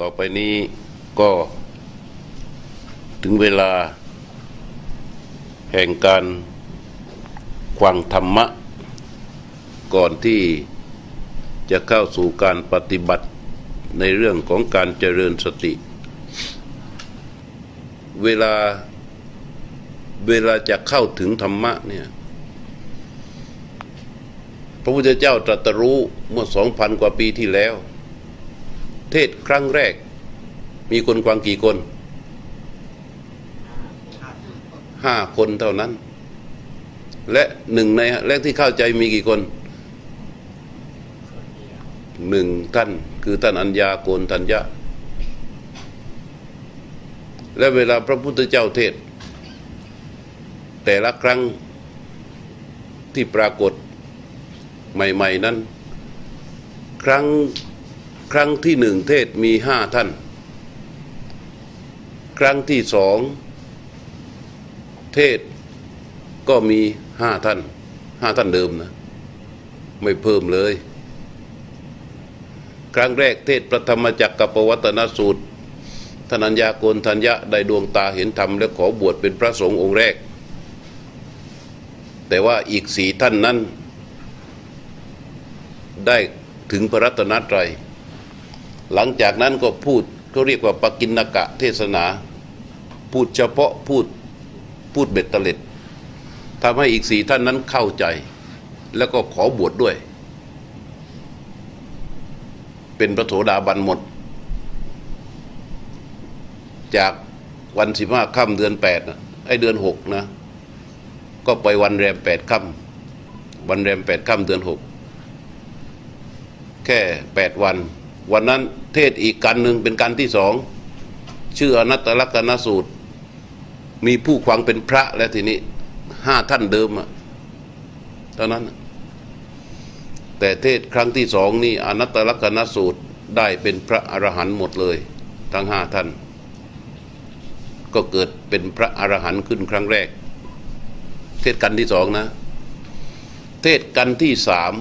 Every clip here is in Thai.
ต่อไปนี้ก็ถึงเวลาแห่งการควังธรรมะ ก่อนที่จะเข้าสู่การปฏิบัติในเรื่องของการเจริญสติ เวลาเวลาจะเข้าถึงธรรมะเนี่ยพระพุทธเจ้าตรัสรู้เมื่อสองพันกว่าปีที่แล้ว เทศครั้งแรก มีคนกวางกี่คนห้าคนเท่านั้น และหนึ่งในแรกที่เข้าใจมีกี่คนหนึ่งท่านคือท่านอัญญาโกนทัญญะ และเวลาพระพุทธเจ้าเทศ แต่ละครั้งที่ปรากฏใหม่ ๆ นั้น ครั้ง ครั้งที่หนึ่งเทศมีห้าท่าน ครั้งที่สองเทศก็มีห้าท่านห้าท่านเดิมนะ ไม่เพิ่มเลย ครั้งแรกเทศพระธรรมจักรกับปวัตนสูตรธนัญญาโกนทัญญะได้ดวงตาเห็นธรรมและขอบวชเป็นพระสงฆ์องค์แรก แต่ว่าอีกสีท่านนั้น ได้ถึงพระรัตนตรัย หลังจากนั้นก็พูดเขาเรียกว่าปกินนกะเทศนา พูดเฉพาะพูดพูดเบ็ดเตล็ดทำให้อีกสี่ท่านนั้นเข้าใจ แล้วก็ขอบวชดด้วย เป็นพระโสดาบันหมด จากวันสิบห้าค่ำเดือนแปดนะไอเดือนหกนะ ก็ไปวันแรมแปดค่ำวันแรมแปดค่ำเดือนหกแค่แปดวัน วันนั้นเทศอีกกันหนึ่งเป็นกันที่สอง ชื่ออนัตตลกนสูตร มีผู้ควังเป็นพระแล้วทีนี้ห้าท่านเดิมอะตอนนั้น แต่เทศครั้งที่สองนี่อนัตตลกนสูตรได้เป็นพระอรหันต์หมดเลย ทั้งห้าท่าน ก็เกิดเป็นพระอรหันต์ขึ้นครั้งแรก เทศกันที่สองนะ เทศกันที่สาม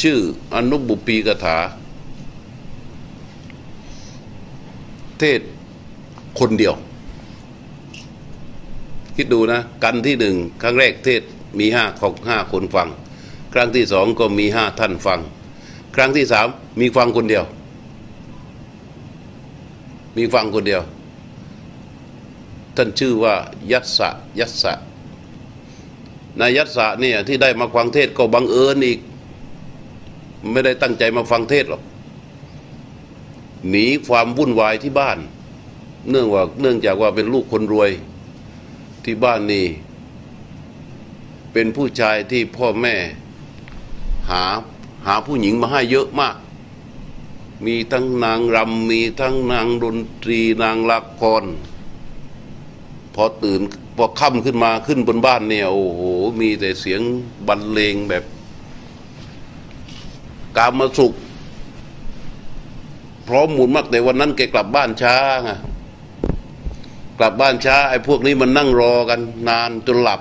ชื่ออนุบุปีกถา เทศคนเดียว คิดดูนะ กันที่หนึ่งครั้งแรกเทศมีห้าของห้าคนฟัง ครั้งที่สองก็มีห้าท่านฟัง ครั้งที่สามมีฟังคนเดียว มีฟังคนเดียว ท่านชื่อว่ายัสสะยัสสะนายยัสสะเนี่ยที่ได้มาฟังเทศก็บังเอิญอีก ไม่ได้ตั้งใจมาฟังเทศหรอก หนีความวุ่นวายที่บ้าน เนื่องว่าเนื่องจากว่าเป็นลูกคนรวยที่บ้านนี่เป็นผู้ชายที่พ่อแม่หาหาผู้หญิงมาให้เยอะมาก มีทั้งนางรำมีทั้งนางดนตรีนางละครพอตื่นพอค่ำขึ้นมาขึ้นบนบ้านเนี่ยโอ้โหมีแต่เสียงบรรเลงแบบ กามาสุข พร้อมหมุนมากแต่วันนั้นแกกลับบ้านช้าไงกลับบ้านช้า ไอ้พวกนี้มันนั่งรอกัน นานจนหลับ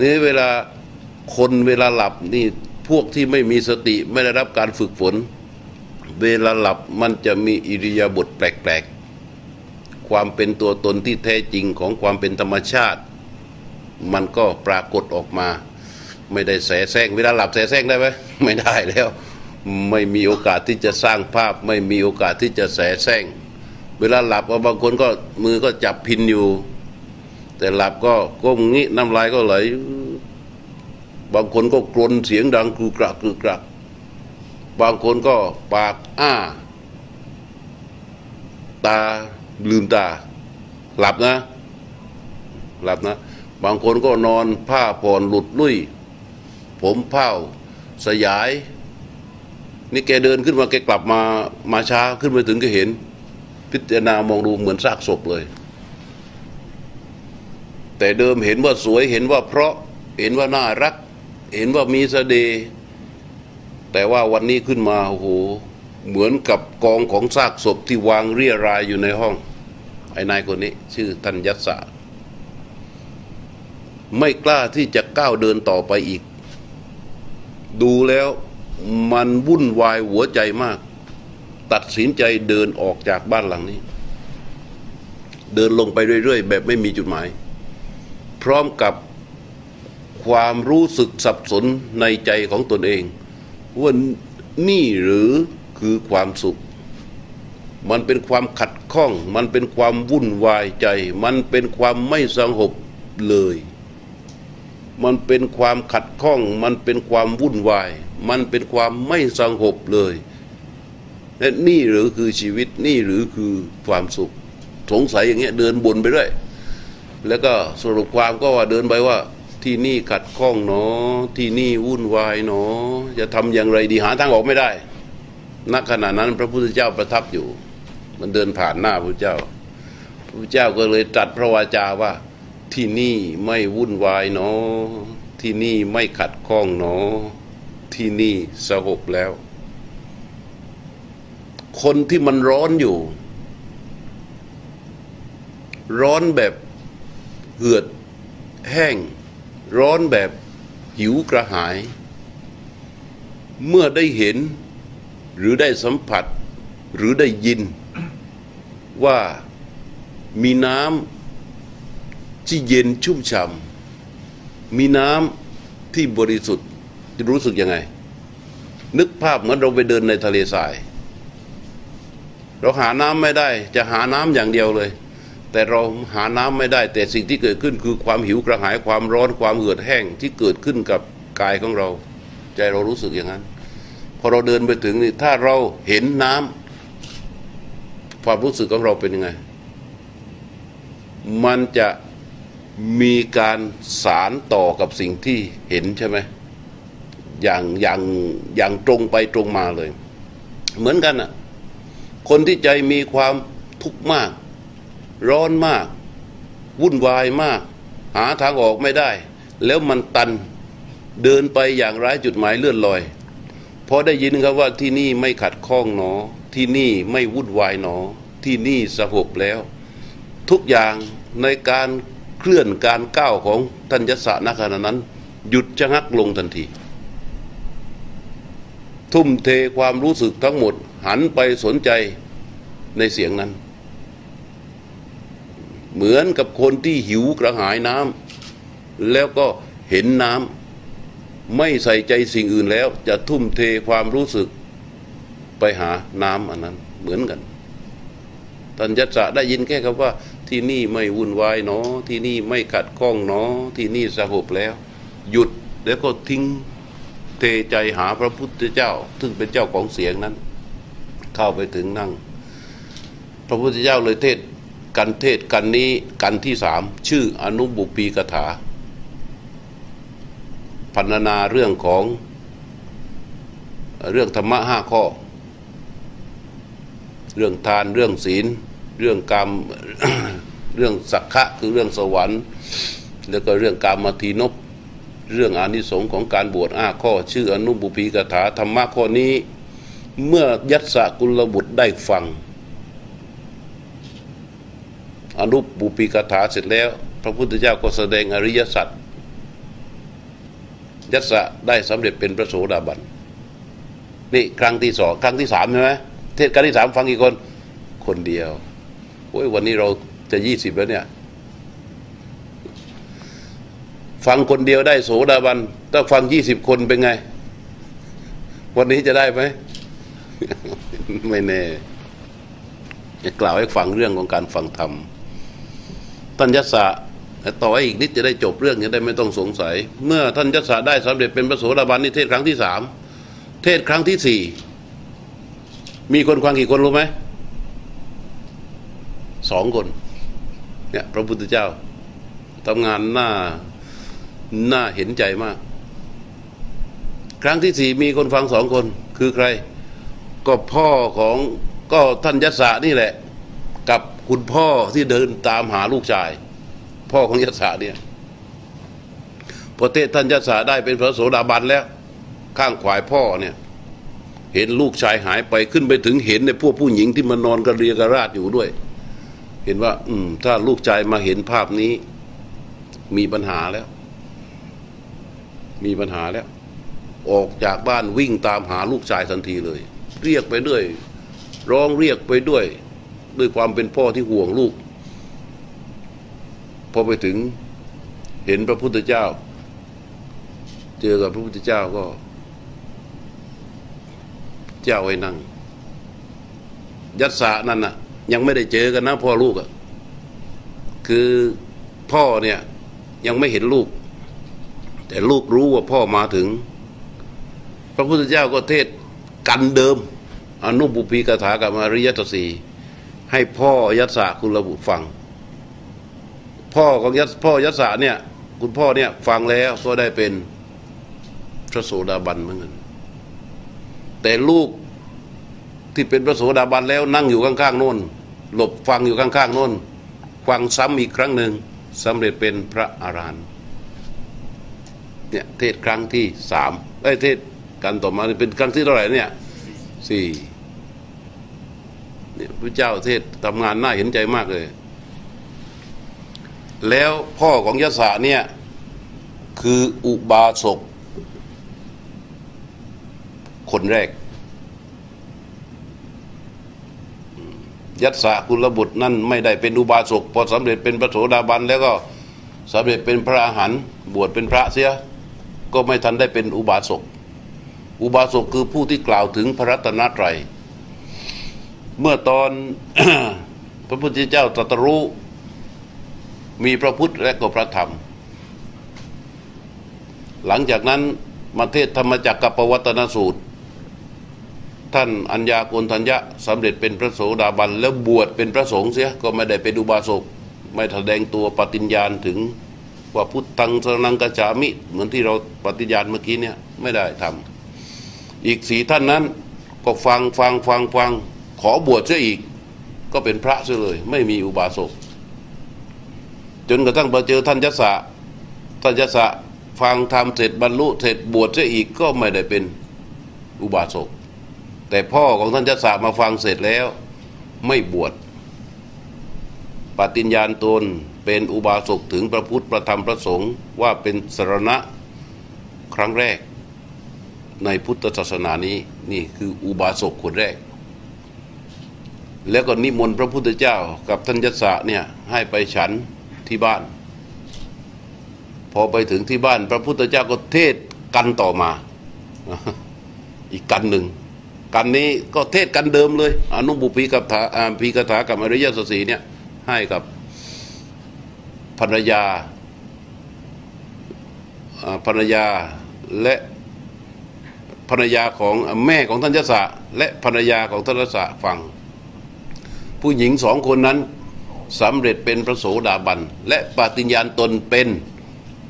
นี่เวลาคนเวลาหลับนี่พวกที่ไม่มีสติไม่ได้รับการฝึกฝน เวลาหลับมันจะมีอิริยาบถแปลกๆ ความเป็นตัวตนที่แท้จริงของความเป็นธรรมชาติ มันก็ปรากฏออกมา ไม่ได้แสแสร้งเวลาหลับแสแสร้งได้ไหมไม่ได้แล้ว ไม่มีโอกาสที่จะสร้างภาพ ไม่มีโอกาสที่จะแสแสร้ง เวลาหลับบางคนก็มือก็จับพินอยู่ แต่หลับก็ก้มงี้น้ำลายก็ไหล บางคนก็กรนเสียงดังกรุกระกรุกระบางคนก็ปากอ้า ตาลืมตา หลับนะ หลับนะ บางคนก็นอนผ้าผ่อนหลุดลุ่ย ผมเผ้าสยาย นี่แกเดินขึ้นมาแกกลับมามาช้าขึ้นมาถึงก็เห็น พิจารณามองดูเหมือนซากศพเลย แต่เดิมเห็นว่าสวยเห็นว่าเพราะเห็นว่าน่ารัก เห็นว่ามีสเสน่ห์แต่ว่าวันนี้ขึ้นมาโอ้โหเหมือนกับกองของซากศพที่วางเรียรายอยู่ในห้อง ไอ้นายคนนี้ ชื่อทันยัสสะไม่กล้าที่จะก้าวเดินต่อไปอีก ดูแล้ว มันวุ่นวายหัวใจมาก ตัดสินใจเดินออกจากบ้านหลังนี้ เดินลงไปเรื่อยๆ แบบไม่มีจุดหมาย พร้อมกับความรู้สึกสับสนในใจของตนเองว่านี่หรือคือความสุข มันเป็นความขัดข้อง มันเป็นความวุ่นวายใจ มันเป็นความไม่สงบเลย มันเป็นความขัดข้อง มันเป็นความวุ่นวาย มันเป็นความไม่สงบเลยและนี่หรือคือชีวิตนี่หรือคือความสุขสงสัยอย่างเงี้ยเดินบนไปเรื่อยแล้วก็สรุปความก็ว่าเดินไปว่า ที่นี่ขัดข้องเนาะที่นี่วุ่นวายเนาะจะทำอย่างไรดีหาทางออกไม่ได้ณขณะนั้น พระพุทธเจ้าประทับอยู่ มันเดินผ่านหน้าพระเจ้า พระเจ้าก็เลยตรัสพระวาจาว่า ที่นี่ไม่วุ่นวายเนาะที่นี่ไม่ขัดข้องเนาะ ที่นี่สงบแล้ว คนที่มันร้อนอยู่ ร้อนแบบเหือดแห้ง ร้อนแบบหิวกระหาย เมื่อได้เห็นหรือได้สัมผัสหรือได้ยิน ว่ามีน้ำที่เย็นชุ่มฉ่ำมีน้ำที่บริสุทธิ์ จะรู้สึกยังไง นึกภาพเหมือนเราไปเดินในทะเลทราย เราหาน้ำไม่ได้ จะหาน้ำอย่างเดียวเลย แต่เราหาน้ำไม่ได้ แต่สิ่งที่เกิดขึ้นคือความหิวกระหายความร้อนความเหือดแห้งที่เกิดขึ้นกับกายของเรา ใจเรารู้สึกอย่างนั้นพอเราเดินไปถึงนี่ถ้าเราเห็นน้ำความรู้สึกของเราเป็นยังไง มันจะมีการสารต่อกับสิ่งที่เห็นใช่ไหม อย่างอย่างอย่างตรงไปตรงมาเลย เหมือนกันอะคนที่ใจมีความทุกข์มาก ร้อนมาก วุ่นวายมาก หาทางออกไม่ได้ แล้วมันตันเดินไปอย่างไร้จุดหมายเลื่อนลอยพอได้ยินครับว่าที่นี่ไม่ขัดข้องหนอ ที่นี่ไม่วุ่นวายหนอ ที่นี่สงบแล้ว ทุกอย่างในการเคลื่อนการก้าวของท่านยศนขณะนั้น หยุดชะงักลงทันที ทุ่มเทความรู้สึกทั้งหมด หันไปสนใจในเสียงนั้น เหมือนกับคนที่หิวกระหายน้ำแล้วก็เห็นน้ำไม่ใส่ใจสิ่งอื่นแล้ว จะทุ่มเทความรู้สึกไปหาน้ำอันนั้นเหมือนกันท่านยัตระได้ยินแค่คำว่า ที่นี่ไม่วุ่นวายเนาะที่นี่ไม่ขัดข้องเนาะที่นี่สงบแล้ว หยุดแล้วก็ทิ้ง เทใจหาพระพุทธเจ้า ซึ่งเป็นเจ้าของเสียงนั้น เข้าไปถึงนั่ง พระพุทธเจ้าเลยเทศกันเทศกันนี้กันที่สามชื่ออนุบุปีกถาพันนาเรื่องของเรื่องธรรมะห้าข้อ เรื่องทานเรื่องศีล เรื่องกรรมเรื่องสักขะคือเรื่องสวรรค์ แล้วก็เรื่องกรรมทีนบ เรื่องอานิสงส์ของการบวชอ้าข้อ ชื่ออนุบุพีกถาธรรมะข้อนี้ เมื่อยัตสกุลบุตรได้ฟัง อนุบุปีกถาเสร็จแล้ว พระพุทธเจ้าก็แสดงอริยสัจยัตสะได้สำเร็จเป็นพระโสดาบันนี่ครั้งที่สองครั้งที่สามใช่ไหมเทศครั้งที่สามฟังกี่คน คนเดียวโอ้ยวันนี้เราจะยี่สิบแล้วเนี่ย ฟังคนเดียวได้โสดาบันถ้าฟังยี่สิบคนเป็นไง วันนี้จะได้ไหม ไม่แน่จะกล่าวให้ฟังเรื่องของการฟังธรรมท่านยัสสะต่อให้อีกนิดจะได้จบเรื่องจะได้ไม่ต้องสงสัย เมื่อท่านยัสสะได้สำเร็จเป็นพระโสดาบันนี่เทศครั้งที่สามเทศครั้งที่สี่มีคนฟังกี่คนรู้ไหมสองคน เนี่ย พระพุทธเจ้าทำงานหน้า น้าเห็นใจมาก ครั้งที่สี่มีคนฟังสองคน คือใคร ก็พ่อของก็ท่านยัสสะนี่แหละ กับคุณพ่อที่เดินตามหาลูกชาย พ่อของยัสสะเนี่ยพอเทศท่านยัสสะได้เป็นพระโสดาบันแล้ว ข้างขวายพ่อเนี่ยเห็นลูกชายหายไปขึ้นไปถึงเห็นในพวกผู้หญิงที่มานอนกระเรียกระราดอยู่ด้วย เห็นว่า อืม ถ้าลูกชายมาเห็นภาพนี้ มีปัญหาแล้ว มีปัญหาแล้ว ออกจากบ้านวิ่งตามหาลูกชายทันทีเลย เรียกไปเรื่อยร้องเรียกไปด้วย ด้วยความเป็นพ่อที่ห่วงลูก พอไปถึงเห็นพระพุทธเจ้า เจอกับพระพุทธเจ้าก็ เจ้าไว้นั่ง ยัตสานั่นน่ะ ยังไม่ได้เจอกันนะพ่อลูกอะ่ะคือพ่อเนี่ยยังไม่เห็นลูก แต่ลูกรู้ว่าพ่อมาถึง พระพุทธเจ้าก็เทศกันเดิม อนุบุพีกถากับอริยตสีให้พ่อยัตสาคุณระบุฟัง พ่อของยัตพ่อยัตสาเนี่ย คุณพ่อเนี่ยฟังแล้วก็ได้เป็นพระโสดาบันเหมือนกันแต่ลูกที่เป็นพระโสดาบันแล้วนั่งอยู่ข้างๆโน้นหลบฟังอยู่ข้างๆโน้นฟังซ้ำอีกครั้งหนึ่งสำเร็จเป็นพระอารหันต์ เนี่ยเทศครั้งที่สามไอ้เทศกันต่อมาเป็นครั้งที่เท่าไหร่เนี่ยสี่เนี่ยพระเจ้าเทศทำงานน่าเห็นใจมากเลย แล้วพ่อของยศะเนี่ย คืออุบาสกคนแรกยัตสากุลบุตรนั่นไม่ได้เป็นอุบาสกพอสำเร็จเป็นพระโสดาบันแล้วก็สำเร็จเป็นพระอรหันต์บวชเป็นพระเสีย ก็ไม่ทันได้เป็นอุบาสก อุบาสกคือผู้ที่กล่าวถึงพระรัตนตรัย เมื่อตอนพระพุทธเจ้าตรัสรู้มีพระพุทธและก็พระธรรม หลังจากนั้นมาเทศธรรมจักรกับปวัตนสูตร ท่านอัญญาโกณทัญญะสำเร็จเป็นพระโสดาบัน แล้วบวชเป็นพระสงฆ์เสียก็ไม่ได้เป็นอุบาสกไม่แสดงตัวปฏิญญาณถึง ว่าพุทธังสรนังกัจฉามิ เหมือนที่เราปฏิญาณเมื่อกี้เนี่ยไม่ได้ทำอีกสีท่านนั้นก็ฟังฟังฟังฟังขอบวชเสียอีก ก็เป็นพระเสียเลย ไม่มีอุบาสกจนกระทั่งไปเจอท่านยศะท่านยศะฟังทำเสร็จบรรลุเสร็จบวชเสียอีกก็ไม่ได้เป็นอุบาสกแต่พ่อของท่านยศะมาฟังเสร็จแล้ว ไม่บวชปฏิญญาณตน เป็นอุบาสกถึงพระพุทธพระธรรมพระสงฆ์ว่าเป็นสรณะครั้งแรก ในพุทธศาสนานี้นี่คืออุบาสกคนแรก แล้วก็นิมนต์พระพุทธเจ้ากับท่านยศะเนี่ยให้ไปฉันที่บ้าน พอไปถึงที่บ้าน พระพุทธเจ้าก็เทศกันต่อมา อีกกันหนึ่งกันนี้ก็เทศกันเดิมเลยอนุบุพีกับถาพีกถากับอริยสัจสีเนี่ยให้กับ ภรรยาภรรยาและภรรยาของแม่ของท่านยศะและภรรยาของท่านยศะฟัง ผู้หญิงสองคนนั้นสำเร็จเป็นพระโสดาบัน และปฏิญญาณตนเป็น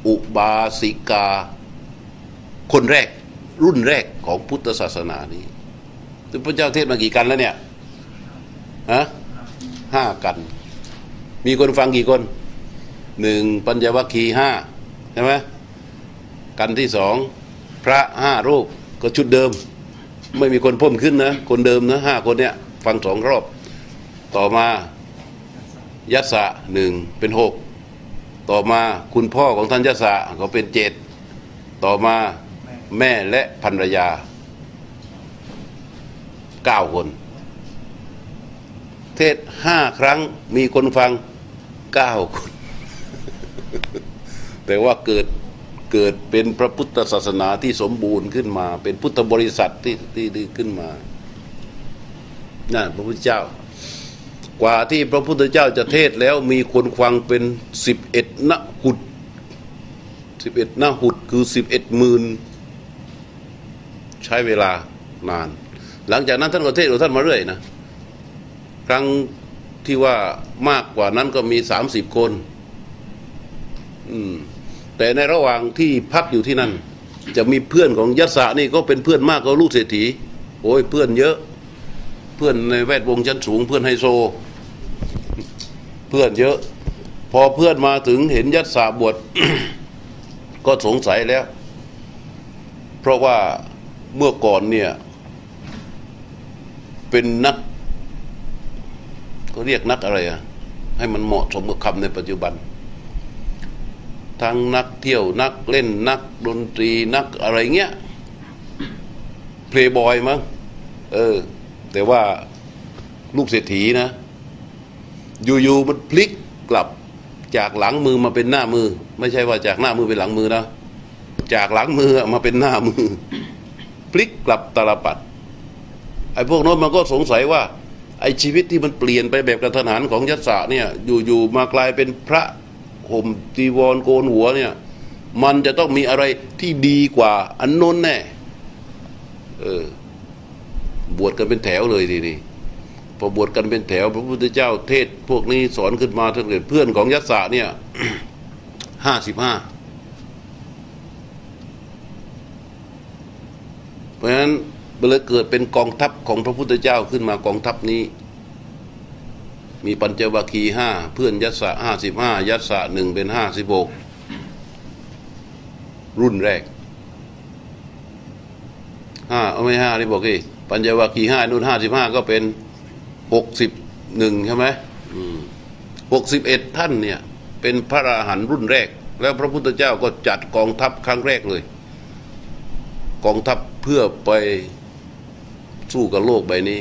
อุบาสิกา คนแรกรุ่นแรกของพุทธศาสนานี้พระเจ้าเทศมากี่กันแล้วเนี่ยฮะห้ากัน มีคนฟังกี่คน หนึ่งปัญญวัคคีห้าใช่ไหมกันที่สองพระห้ารูปก็ชุดเดิม ไม่มีคนเพิ่มขึ้นนะ คนเดิมนะห้าคนเนี้ยฟังสองรอบ ต่อมายัสสะหนึ่งเป็นหกต่อมาคุณพ่อของท่านยัสสะก็เป็นเจ็ดต่อมาแม่และภรรยาเก้าคน เทศห้าครั้งมีคนฟังเก้าคน แต่ว่าเกิดเกิดเป็นพระพุทธศาสนาที่สมบูรณ์ขึ้นมา เป็นพุทธบริษัทที่ที่ดีขึ้นมานั่นพระพุทธเจ้า กว่าที่พระพุทธเจ้าจะเทศแล้วมีคนฟังเป็นสิบเอ็ดนหุดสิบเอ็ดนหุดคือสิบเอ็ดหมื่นใช้เวลานาน หลังจากนั้นท่านก็เทศของท่านมาเรื่อยนะ ครั้งที่ว่ามากกว่านั้นก็มีสามสิบคน อืมแต่ในระหว่างที่พักอยู่ที่นั่น จะมีเพื่อนของยัสสะนี่ก็เป็นเพื่อนมากก็ลูกเศรษฐี โอ้ยเพื่อนเยอะ เพื่อนในแวดวงชั้นสูง เพื่อนไฮโซ เพื่อนเยอะ พอเพื่อนมาถึงเห็นยัสสะบวชก็สงสัยแล้ว เพราะว่าเมื่อก่อนเนี่ย เป็นนักก็เรียกนักอะไรอะให้มันเหมาะสมกับคำในปัจจุบัน ทั้งนักเที่ยวนักเล่นนักดนตรีนักอะไรเงี้ยเพลย์บอยมั้งเออ แต่ว่าลูกเศรษฐีนะ อยู่ๆมันพลิกกลับจากหลังมือมาเป็นหน้ามือ ไม่ใช่ว่าจากหน้ามือเป็นหลังมือนะ จากหลังมือมาเป็นหน้ามือ พลิกกลับตาลปัดไอ้พวกโน้นมันก็สงสัยว่า ไอ้ชีวิตที่มันเปลี่ยนไปแบบกระทันหันของยัตสะเนี่ย อยู่ๆมากลายเป็นพระ ห่มจีวรโกนหัวเนี่ยมันจะต้องมีอะไรที่ดีกว่า อันนนแน่เออบวชกันเป็นแถวเลยทีนี้พอบวชกันเป็นแถว พระพุทธเจ้าเทศ พวกนี้สอนขึ้นมาทั้งเกิดเพื่อนของยัตสะเนี่ยห้าสิบห้าเพราะฉะนั้นเลยเกิดเป็นกองทัพของพระพุทธเจ้าขึ้นมากองทัพนี้ มีปัญจวัคคีห้าเพื่อนยัตสะห้าสิบห้ายัตสะหนึ่งเป็นห้าสิบหกรุ่นแรกห้าเอาไม่ห้านี่บอกอีปัญจวัคคีห้านุ่นห้าสิบห้าก็เป็นหกสิบหนึ่งใช่ไหมหกสิบเอ็ดท่านเนี่ย เป็นพระอรหันต์รุ่นแรก แล้วพระพุทธเจ้าก็จัดกองทัพครั้งแรกเลย กองทัพเพื่อไปสู้กับโลกใบนี้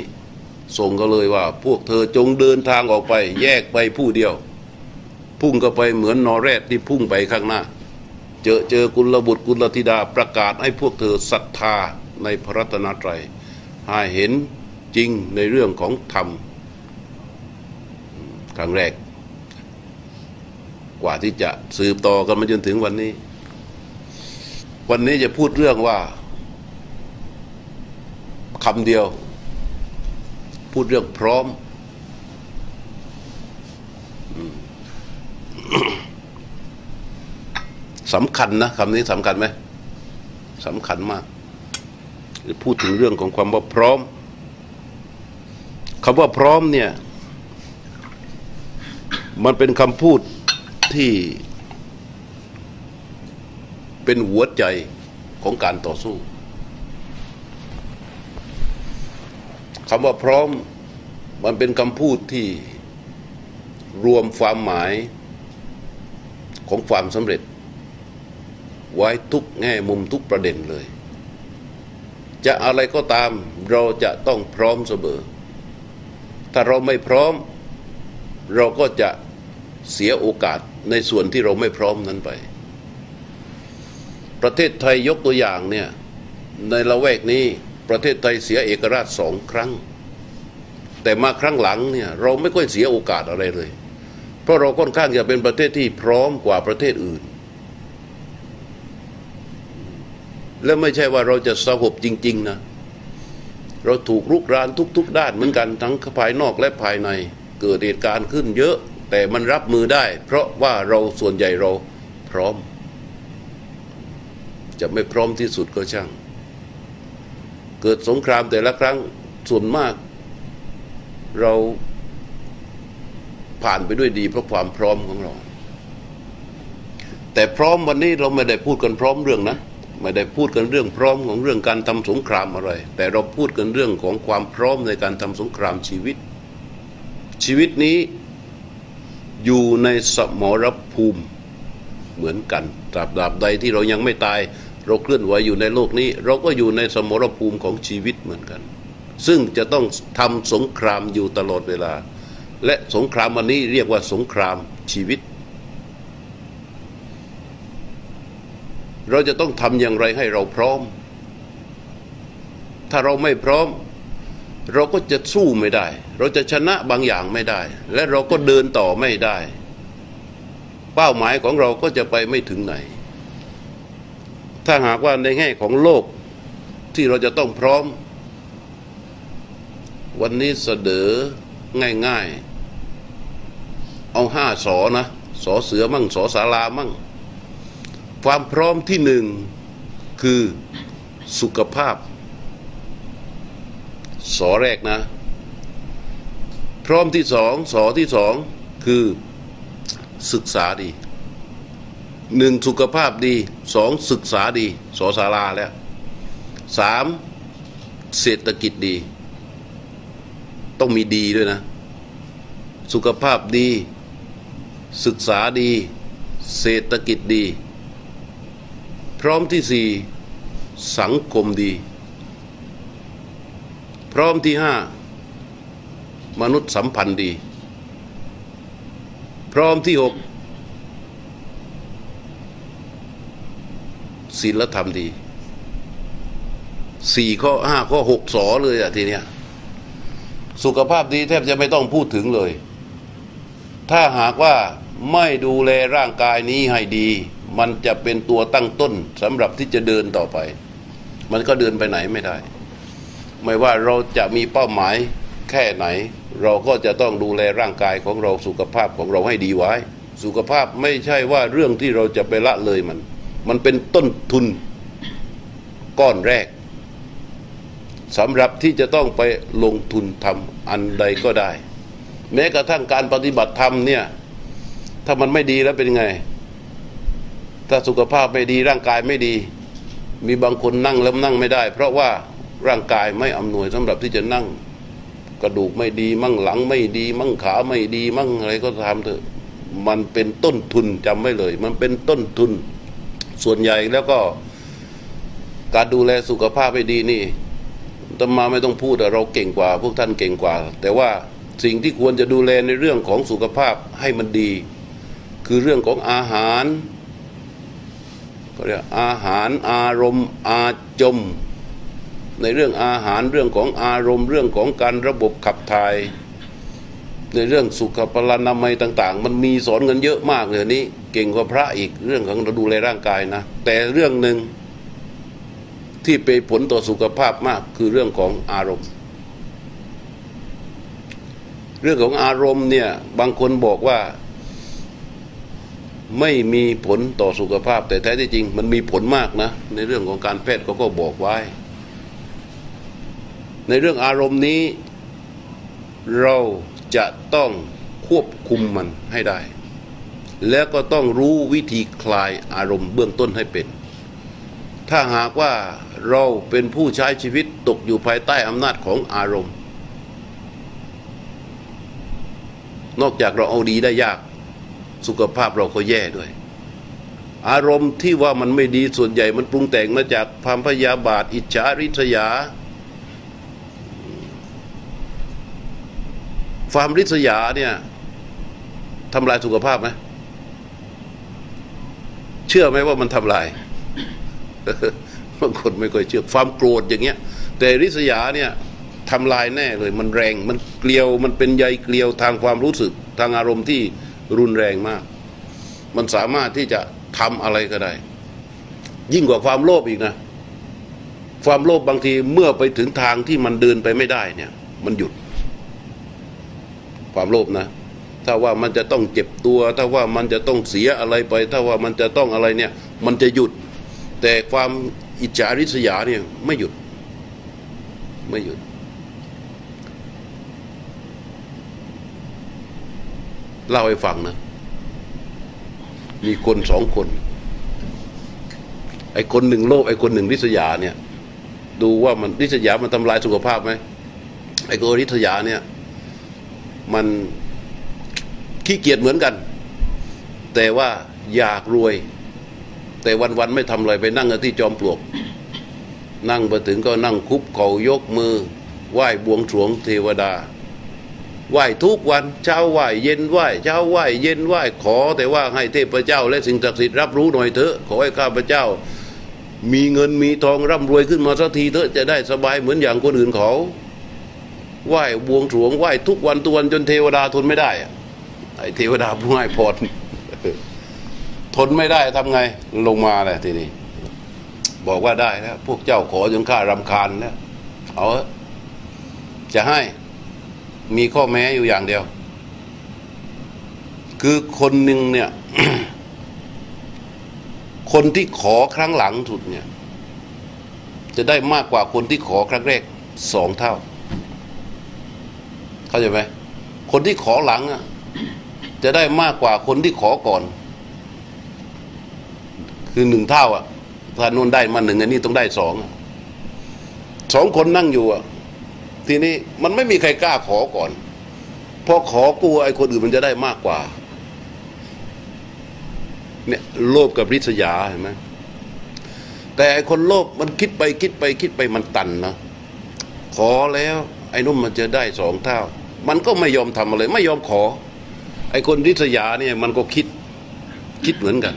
ส่งก็เลยว่า พวกเธอจงเดินทางออกไป แยกไปผู้เดียว พุ่งก็ไปเหมือนนอแรดที่พุ่งไปข้างหน้า เจอเจอกุลบุตรกุลธิดาประกาศให้พวกเธอศรัทธาในพระรัตนตรัยให้เห็นจริงในเรื่องของธรรมครั้งแรก กว่าที่จะสืบต่อกันมาจนถึงวันนี้ วันนี้จะพูดเรื่องว่าคำเดียว พูดเรื่องพร้อม สำคัญนะคำนี้สำคัญไหมสำคัญมาก พูดถึงเรื่องของความว่าพร้อมคำว่าพร้อมเนี่ย มันเป็นคำพูดที่เป็นหัวใจของการต่อสู้ คำว่าพร้อมมันเป็นคำพูดที่รวมความหมายของความสำเร็จ ไว้ทุกแง่มุมทุกประเด็นเลย จะอะไรก็ตามเราจะต้องพร้อมเสมอ ถ้าเราไม่พร้อม เราก็จะเสียโอกาสในส่วนที่เราไม่พร้อมนั้นไป ประเทศไทยยกตัวอย่างเนี่ยในละแวกนี้ ประเทศไทยเสียเอกราชสองครั้ง แต่มาครั้งหลังเนี่ยเราไม่ค่อยเสียโอกาสอะไรเลย เพราะเราค่อนข้างจะเป็นประเทศที่พร้อมกว่าประเทศอื่น และไม่ใช่ว่าเราจะสงบจริง ๆ นะ เราถูกรุกรานทุก ๆ ด้านเหมือนกันทั้งภายนอกและภายในเกิดเหตุการณ์ขึ้นเยอะแต่มันรับมือได้ เพราะว่าเราส่วนใหญ่เราพร้อม จะไม่พร้อมที่สุดก็ช่าง เกิดสงครามแต่ละครั้งส่วนมาก เราผ่านไปด้วยดีเพราะความพร้อมของเรา แต่พร้อมวันนี้เราไม่ได้พูดกันพร้อมเรื่องนะไม่ได้พูดกันเรื่องพร้อมของเรื่องการทำสงครามอะไร แต่เราพูดกันเรื่องของความพร้อมในการทำสงครามชีวิต ชีวิตนี้อยู่ในสมรภูมิเหมือนกันตราบดาบใดที่เรายังไม่ตาย เราเคลื่อนไหวอยู่ในโลกนี้ เราก็อยู่ในสมรภูมิของชีวิตเหมือนกัน ซึ่งจะต้องทำสงครามอยู่ตลอดเวลา และสงครามวันนี้เรียกว่าสงครามชีวิต เราจะต้องทำอย่างไรให้เราพร้อม ถ้าเราไม่พร้อม เราก็จะสู้ไม่ได้ เราจะชนะบางอย่างไม่ได้ และเราก็เดินต่อไม่ได้ เป้าหมายของเราก็จะไปไม่ถึงไหน ถ้าหากว่าในแง่ของโลกที่เราจะต้องพร้อม วันนี้เสดอง่ายๆ เอาห้าสอนะสอเสือมั่งสอสารามั่ง ความพร้อมที่หนึ่งคือสุขภาพ สอแรกนะ พร้อมที่สองสอที่สองคือศึกษาดี หนึ่งสุขภาพดีสองศึกษาดีสอสาราแล้วสามเศรษฐกิจดี ต้องมีดีด้วยนะ สุขภาพดี ศึกษาดี เศรษฐกิจดี พร้อมที่สี่สังคมดี พร้อมที่ห้ามนุษย์สัมพันธ์ดี พร้อมที่หก ศีลธรรมดีสี่ข้อห้าข้อหกสอเลยอะทีเนี้ยสุขภาพดีแทบจะไม่ต้องพูดถึงเลย ถ้าหากว่าไม่ดูแลร่างกายนี้ให้ดี มันจะเป็นตัวตั้งต้นสำหรับที่จะเดินต่อไป มันก็เดินไปไหนไม่ได้ ไม่ว่าเราจะมีเป้าหมายแค่ไหน เราก็จะต้องดูแลร่างกายของเราสุขภาพของเราให้ดีไว้ สุขภาพไม่ใช่ว่าเรื่องที่เราจะไปละเลยมัน มันเป็นต้นทุนก้อนแรกสำหรับที่จะต้องไปลงทุนทำอันใดก็ได้ แม้กระทั่งการปฏิบัติธรรมเนี่ยถ้ามันไม่ดีแล้วเป็นไง ถ้าสุขภาพไม่ดีร่างกายไม่ดี มีบางคนนั่งแล้วนั่งไม่ได้ เพราะว่าร่างกายไม่อำนวยสำหรับที่จะนั่ง กระดูกไม่ดี มั่งหลังไม่ดี มั่งขาไม่ดี มั่งอะไรก็ตามเถอะ มันเป็นต้นทุนจำไว้เลย มันเป็นต้นทุน ส่วนใหญ่แล้วก็การดูแลสุขภาพให้ดีนี่ตมาไม่ต้องพูดเราเก่งกว่า พวกท่านเก่งกว่า แต่ว่าสิ่งที่ควรจะดูแลในเรื่องของสุขภาพให้มันดี คือเรื่องของอาหารก็เรียกอาหารอารมณ์อาจม ในเรื่องอาหารเรื่องของอารมณ์ เรื่องของการระบบขับถ่าย ในเรื่องสุขภานามัยต่าง ๆ มันมีสอนกันเยอะมากเลยนี้ เก่งกว่าพระอีกเรื่องของเราดูแลร่างกายนะ แต่เรื่องหนึ่งที่เป็นผลต่อสุขภาพมากคือเรื่องของอารมณ์ เรื่องของอารมณ์เนี่ยบางคนบอกว่า ไม่มีผลต่อสุขภาพ แต่แท้ที่จริง มันมีผลมากนะ ในเรื่องของการแพทย์เขาก็บอกไว้ ในเรื่องอารมณ์นี้ เราจะต้องควบคุมมันให้ได้ แล้วก็ต้องรู้วิธีคลายอารมณ์เบื้องต้นให้เป็น ถ้าหากว่าเราเป็นผู้ใช้ชีวิตตกอยู่ภายใต้อำนาจของอารมณ์ นอกจากเราเอาดีได้ยาก สุขภาพเราก็แย่ด้วย อารมณ์ที่ว่ามันไม่ดีส่วนใหญ่มันปรุงแต่งมาจากความพยาบาท อิจฉาริษยาความริษยาเนี่ยทำลายสุขภาพไหม เชื่อไหมว่ามันทำลายบางคนไม่ค่อยเชื่อความโกรธอย่างเงี้ย แต่ริษยาเนี่ยทำลายแน่เลย มันแรงมันเกลียวมันเป็นใยเกลียวทางความรู้สึก ทางอารมณ์ที่รุนแรงมาก มันสามารถที่จะทำอะไรก็ได้ ยิ่งกว่าความโลภอีกนะ ความโลภบางทีเมื่อไปถึงทางที่มันเดินไปไม่ได้เนี่ย มันหยุด ความโลภนะ ถ้าว่ามันจะต้องเจ็บตัว ถ้าว่ามันจะต้องเสียอะไรไป ถ้าว่ามันจะต้องอะไรเนี่ย มันจะหยุด แต่ความอิจฉาริษยาเนี่ยไม่หยุด ไม่หยุด เล่าให้ฟังนะ มีคนสองคน ไอ้คนหนึ่งโลภไอ้คนหนึ่งริษยาเนี่ย ดูว่ามันริษยามันทำลายสุขภาพไหมไอ้คนริษยาเนี่ย มัน ขี้เกียจเหมือนกัน แต่ว่าอยากรวย แต่วันๆไม่ทำอะไรไปนั่งกันที่จอมปลวก นั่งไปถึงก็นั่งคุบเขายกมือ ไหว้บวงสรวงเทวดา ไหว้ทุกวันเช้าไหว้เย็นไหว้เช้าไหว้เย็นไหว้ขอ แต่ว่าให้เทพเจ้า และสิ่งศักดิ์สิทธิ์รับรู้หน่อยเถอะขอให้ข้าพเจ้า มีเงินมีทองร่ำรวยขึ้นมาสักทีเถอะจะได้สบายเหมือนอย่างคนอื่นเขาไหว้บวงสรวงไหว้ทุกวันทุกวันจนเทวดาทนไม่ได้อะ ไอ้เทวดาผู้ให้พรทนไม่ได้ทำไงลงมาแหละทีนี้บอกว่าได้แล้วพวกเจ้าขอจนข้ารำคาญแล้วเอาจะให้มีข้อแม้อยู่อย่างเดียว คือคนหนึ่งเนี่ย คนที่ขอครั้งหลังสุดเนี่ย จะได้มากกว่าคนที่ขอครั้งแรกสองเท่า เข้าใจไหมคนที่ขอหลังอะ จะได้มากกว่าคนที่ขอก่อน คือหนึ่งเท่าอะถ้านู่นได้มาหนึ่งอันนี้ต้องได้สองสองคนนั่งอยู่อะทีนี้มันไม่มีใครกล้าขอก่อน พอขอกลัวไอ้คนอื่นมันจะได้มากกว่า เนี่ยโลภกับริษยาเห็นไหมแต่ไอ้คนโลภมันคิดไปคิดไปคิดไปมันตันนะขอแล้ว ไอ้นุ่มมันจะได้สองเท่า มันก็ไม่ยอมทำอะไร ไม่ยอมขอ ไอ้คนริษยาเนี่ยมันก็คิดคิดเหมือนกัน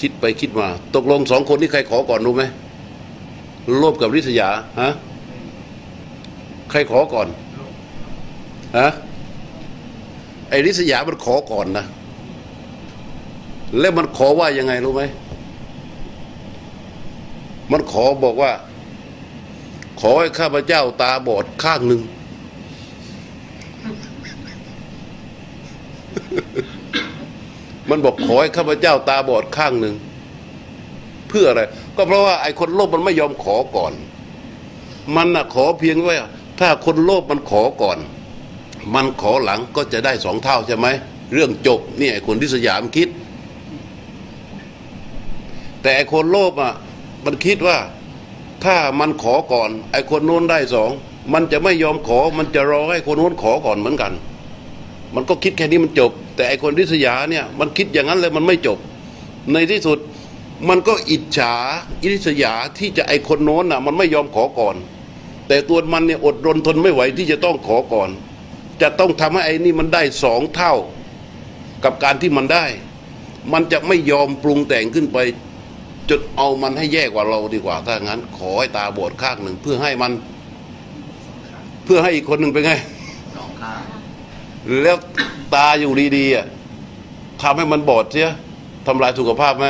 คิดไปคิดมา ตกลงสองคนนี้ใครขอก่อนรู้ไหมโลภกับริษยาฮะใครขอก่อนฮะไอ้ริษยามันขอก่อนนะแล้วมันขอว่ายังไงรู้ไหมมันขอบอกว่า ขอให้ข้าพเจ้าตาบอดข้างหนึ่ง มันบอกขอให้ข้าพเจ้าตาบอดข้างหนึ่งเพื่ออะไร ก็เพราะว่าไอ้คนโลภมันไม่ยอมขอก่อน มันน่ะขอเพียงว่า ถ้าคนโลภมันขอก่อน มันขอหลังก็จะได้สองเท่าใช่ไหมเรื่องจบเนี่ยไอ้คนที่สยามคิด แต่ไอ้คนโลภอะมันคิดว่าถ้ามันขอก่อน ไอ้คนโน้นได้สองมันจะไม่ยอมขอ มันจะรอให้คนโน้นขอก่อนเหมือนกัน มันก็คิดแค่นี้มันจบ แต่ไอคนริษยาเนี่ยมันคิดอย่างนั้นเลยมันไม่จบ ในที่สุดมันก็อิจฉาอิริษยาที่จะไอคนโน้นน่ะมันไม่ยอมขอก่อน แต่ตัวมันเนี่ยอดรนทนไม่ไหวที่จะต้องขอก่อน จะต้องทำให้ไอ้นี่มันได้สองเท่า กับการที่มันได้ มันจะไม่ยอมปรุงแต่งขึ้นไปจนเอามันให้แย่กว่าเราดีกว่า ถ้างั้น ขอให้ตาบอดข้างหนึ่งเพื่อให้มัน เพื่อให้อีกคนหนึ่งเป็นไงสองข้าง แล้วตาอยู่ดีๆอะทำให้มันบอดเสียทำลายสุขภาพไหม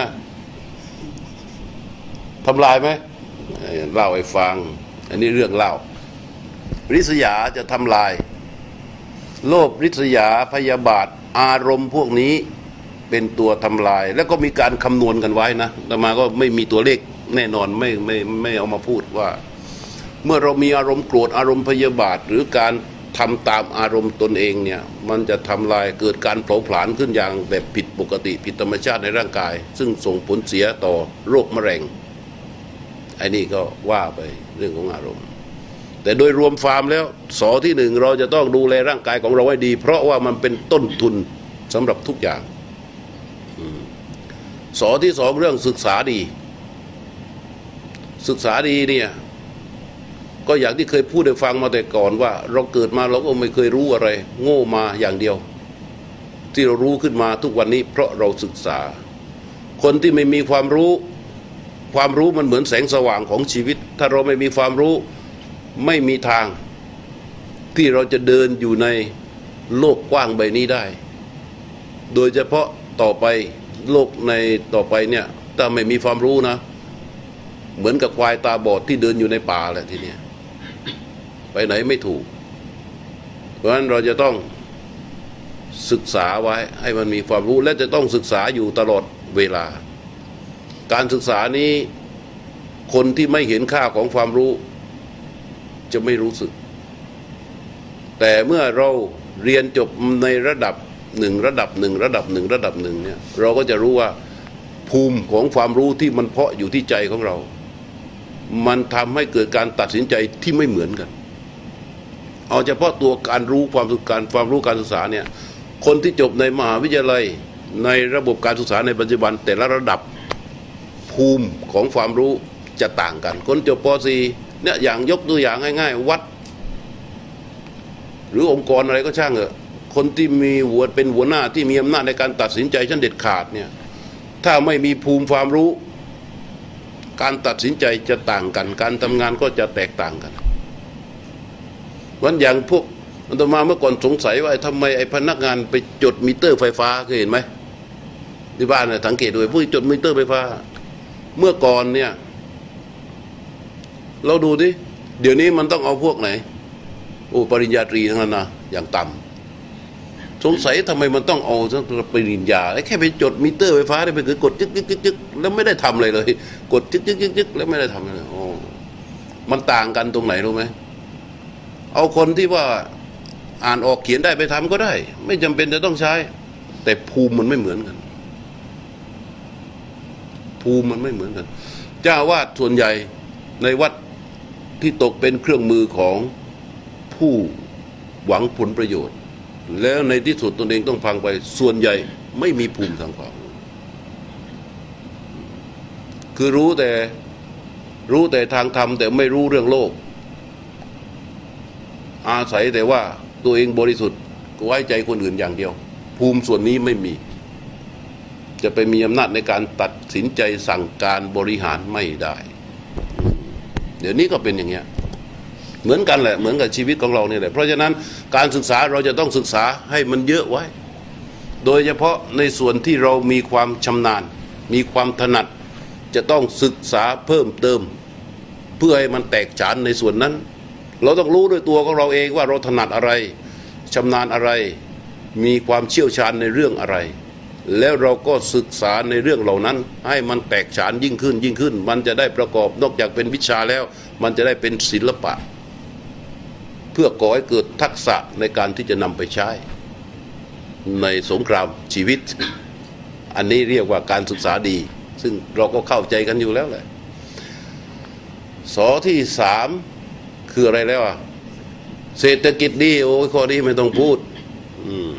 ทำลายไหมเล่าให้ฟัง อันนี้เรื่องเล่าริษยาจะทำลาย โลภริษยาพยาบาท อารมณ์พวกนี้เป็นตัวทำลาย แล้วก็มีการคำนวณกันไว้นะแต่มาก็ไม่มีตัวเลขแน่นอนไม่ไม่ไม่เอามาพูดว่า เมื่อเรามีอารมณ์โกรธอารมณ์พยาบาท หรือการ ทำตามอารมณ์ตนเองเนี่ยมันจะทำลายเกิดการเผาผลาญขึ้นอย่างแบบผิดปกติผิดธรรมชาติในร่างกาย ซึ่งส่งผลเสียต่อโรคมะเร็งไอ้นี่ก็ว่าไปเรื่องของอารมณ์ แต่โดยรวมฟาร์มแล้วสอที่หนึ่งเราจะต้องดูแลร่างกายของเราให้ดี เพราะว่ามันเป็นต้นทุนสำหรับทุกอย่างสอที่สองเรื่องศึกษาดี ศึกษาดีเนี่ย ก็อย่างที่เคยพูดให้ฟังมาแต่ก่อนว่า เราเกิดมาเราก็ไม่เคยรู้อะไร โง่มาอย่างเดียว ที่เรารู้ขึ้นมาทุกวันนี้ เพราะเราศึกษา คนที่ไม่มีความรู้ ความรู้มันเหมือนแสงสว่างของชีวิต ถ้าเราไม่มีความรู้ไม่มีทาง ที่เราจะเดินอยู่ในโลกกว้างใบนี้ได้ โดยเฉพาะต่อไปโลกในต่อไปเนี่ยถ้าไม่มีความรู้นะ เหมือนกับควายตาบอดที่เดินอยู่ในป่าแหละทีเนี้ย ไปไหนไม่ถูก เพราะฉะนั้นเราจะต้องศึกษาไว้ให้มันมีความรู้และจะต้องศึกษาอยู่ตลอดเวลา การศึกษานี้คนที่ไม่เห็นค่าของความรู้ จะไม่รู้สึก แต่เมื่อเราเรียนจบในระดับหนึ่งระดับหนึ่งระดับหนึ่งระดับหนึ่งเนี่ยเราก็จะรู้ว่าภูมิของความรู้ที่มันเพาะอยู่ที่ใจของเรา มันทำให้เกิดการตัดสินใจที่ไม่เหมือนกัน เอาเฉพาะตัวการรู้ความสุขการความรู้การศึกษาเนี่ยคนที่จบในมหาวิทยาลัยในระบบการศึกษาในปัจจุบัน แต่ละระดับภูมิของความรู้จะต่างกัน คนจบป .4 เนี่ยอย่างยกตัวอย่างง่าย ๆ วัด หรือองค์กรอะไรก็ช่างเถอะคนที่มีหัวเป็นหัวหน้าที่มีอำนาจในการตัดสินใจชั้นเด็ดขาดเนี่ยถ้าไม่มีภูมิความรู้ การตัดสินใจจะต่างกัน การทำงานก็จะแตกต่างกัน วันอย่างพวกอาตมาเมื่อก่อนสงสัยว่าทำไมไอ้พนักงานไปจดมิเตอร์ไฟฟ้าเคยเห็นไหมที่บ้านเนี่ยสังเกตดูพวกที่จดมิเตอร์ไฟฟ้า เมื่อก่อนเนี่ย เราดูดิเดี๋ยวนี้มันต้องเอาพวกไหนโอ้ปริญญาตรีทั้งนั้นนะอย่างต่ำสงสัยทำไมมันต้องเอาทั้งปริญญาแค่ไปจดมิเตอร์ไฟฟ้าได้ไปคือกดจึ๊กจึ๊กจึ๊กแล้วไม่ได้ทำอะไรเลย กดจึ๊กจึ๊กจึ๊กจึ๊กแล้วไม่ได้ทำอะไรเลยโอ้มันต่างกันตรงไหนรู้ไหม เอาคนที่ว่าอ่านออกเขียนได้ไปทำก็ได้ ไม่จำเป็นจะต้องใช้ แต่ภูมิมันไม่เหมือนกัน ภูมิมันไม่เหมือนกัน เจ้าวาดส่วนใหญ่ในวัดที่ตกเป็นเครื่องมือของผู้หวังผลประโยชน์ แล้วในที่สุดตนเองต้องพังไปส่วนใหญ่ไม่มีภูมิทางความคือรู้แต่รู้แต่ทางธรรมแต่ไม่รู้เรื่องโลก อาศัยแต่ว่าตัวเองบริสุทธิ์ไว้ใจคนอื่นอย่างเดียว ภูมิส่วนนี้ไม่มี จะไปมีอำนาจในการตัดสินใจสั่งการบริหารไม่ได้ เดี๋ยวนี้ก็เป็นอย่างเงี้ยเหมือนกันแหละเหมือนกับชีวิตของเราเนี่ยแหละเพราะฉะนั้นการศึกษาเราจะต้องศึกษาให้มันเยอะไว้ โดยเฉพาะในส่วนที่เรามีความชำนาญ มีความถนัด จะต้องศึกษาเพิ่มเติม เพื่อให้มันแตกฉานในส่วนนั้น เราต้องรู้ด้วยตัวของเราเองว่าเราถนัดอะไรชำนาญอะไร มีความเชี่ยวชาญในเรื่องอะไร แล้วเราก็ศึกษาในเรื่องเหล่านั้น ให้มันแตกฉานยิ่งขึ้นยิ่งขึ้น มันจะได้ประกอบนอกจากเป็นวิชาแล้ว มันจะได้เป็นศิลปะ เพื่อก่อให้เกิดทักษะในการที่จะนำไปใช้ ในสงครามชีวิต อันนี้เรียกว่าการศึกษาดี ซึ่งเราก็เข้าใจกันอยู่แล้วแหละสอที่สาม คืออะไรแล้วอะเศรษฐกิจดีโอ้ข้อนี้ไม่ต้องพูด อืม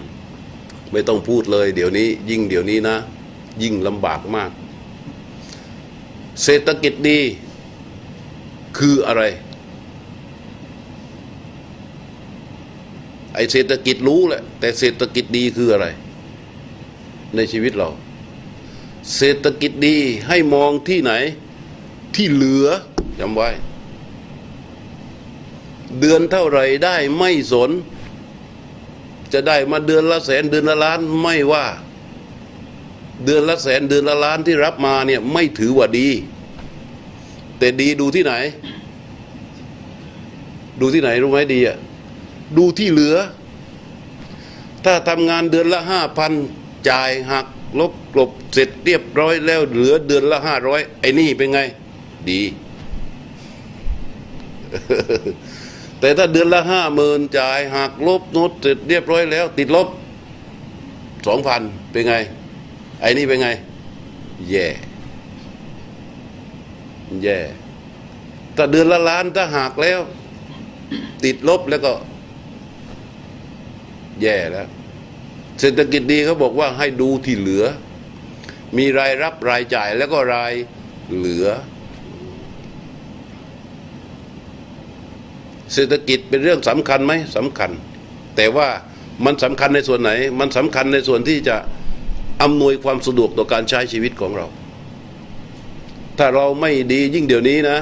ไม่ต้องพูดเลย เดี๋ยวนี้ ยิ่งเดี๋ยวนี้นะ ยิ่งลำบากมาก เศรษฐกิจดี คืออะไร ไอเศรษฐกิจรู้แหละ แต่เศรษฐกิจดีคืออะไร ในชีวิตเรา เศรษฐกิจดีให้มองที่ไหน ที่เหลือจำไว้ เดือนเท่าไหรได้ไม่สน จะได้มาเดือนละแสนเดือนละล้านไม่ว่า เดือนละแสนเดือนละล้านที่รับมาเนี่ยไม่ถือว่าดี แต่ดีดูที่ไหน ดูที่ไหนรู้ไหมดีอะดูที่เหลือ ถ้าทำงานเดือนละห้าพันจ่ายหักลบกลบเสร็จเรียบร้อยแล้วเหลือเดือนละห้าร้อยไอ้นี่เป็นไง ดี แต่ถ้าเดือนละห้าหมื่นจ่ายหักลบน้ตเสร็จเรียบร้อยแล้ว ติดลบสองพันเป็นไง ไอ้นี่เป็นไง แย่ แย่ถ้าเดือนละล้านถ้าหักแล้ว ติดลบแล้วก็ แย่แล้ว เศรษฐกิจดีเขาบอกว่าให้ดูที่เหลือ มีรายรับรายจ่ายแล้วก็รายเหลือ เศรษฐกิจเป็นเรื่องสำคัญไหมสำคัญ แต่ว่ามันสำคัญในส่วนไหน มันสำคัญในส่วนที่จะอำนวยความสะดวกต่อการใช้ชีวิตของเรา ถ้าเราไม่ดียิ่งเดี๋ยวนี้นะ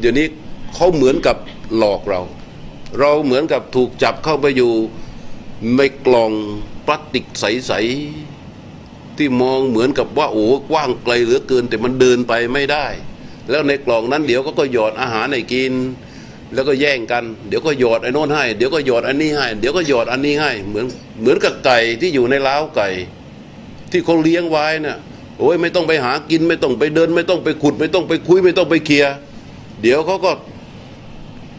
เดี๋ยวนี้เขาเหมือนกับหลอกเรา เราเหมือนกับถูกจับเข้าไปอยู่ในกล่องพลาสติกใสๆที่มองเหมือนกับว่าโอ้กว้างไกลเหลือเกิน แต่มันเดินไปไม่ได้ แล้วในกล่องนั้นเดี๋ยวก็ก็หยอดอาหารให้กิน แล้วก็แย่งกัน เดี๋ยวก็หยอดไอ้โน้นให้ เดี๋ยวก็หยอดอันนี้ให้ เดี๋ยวก็หยอดอันนี้ให้ เหมือนเหมือนกับไก่ที่อยู่ในล้าวไก่ ที่เขาเลี้ยงไว้น่ะโอ้ยไม่ต้องไปหากินไม่ต้องไปเดิน ไม่ต้องไปขุด ไม่ต้องไปคุยไม่ต้องไปเคลียร์เดี๋ยวเขาก็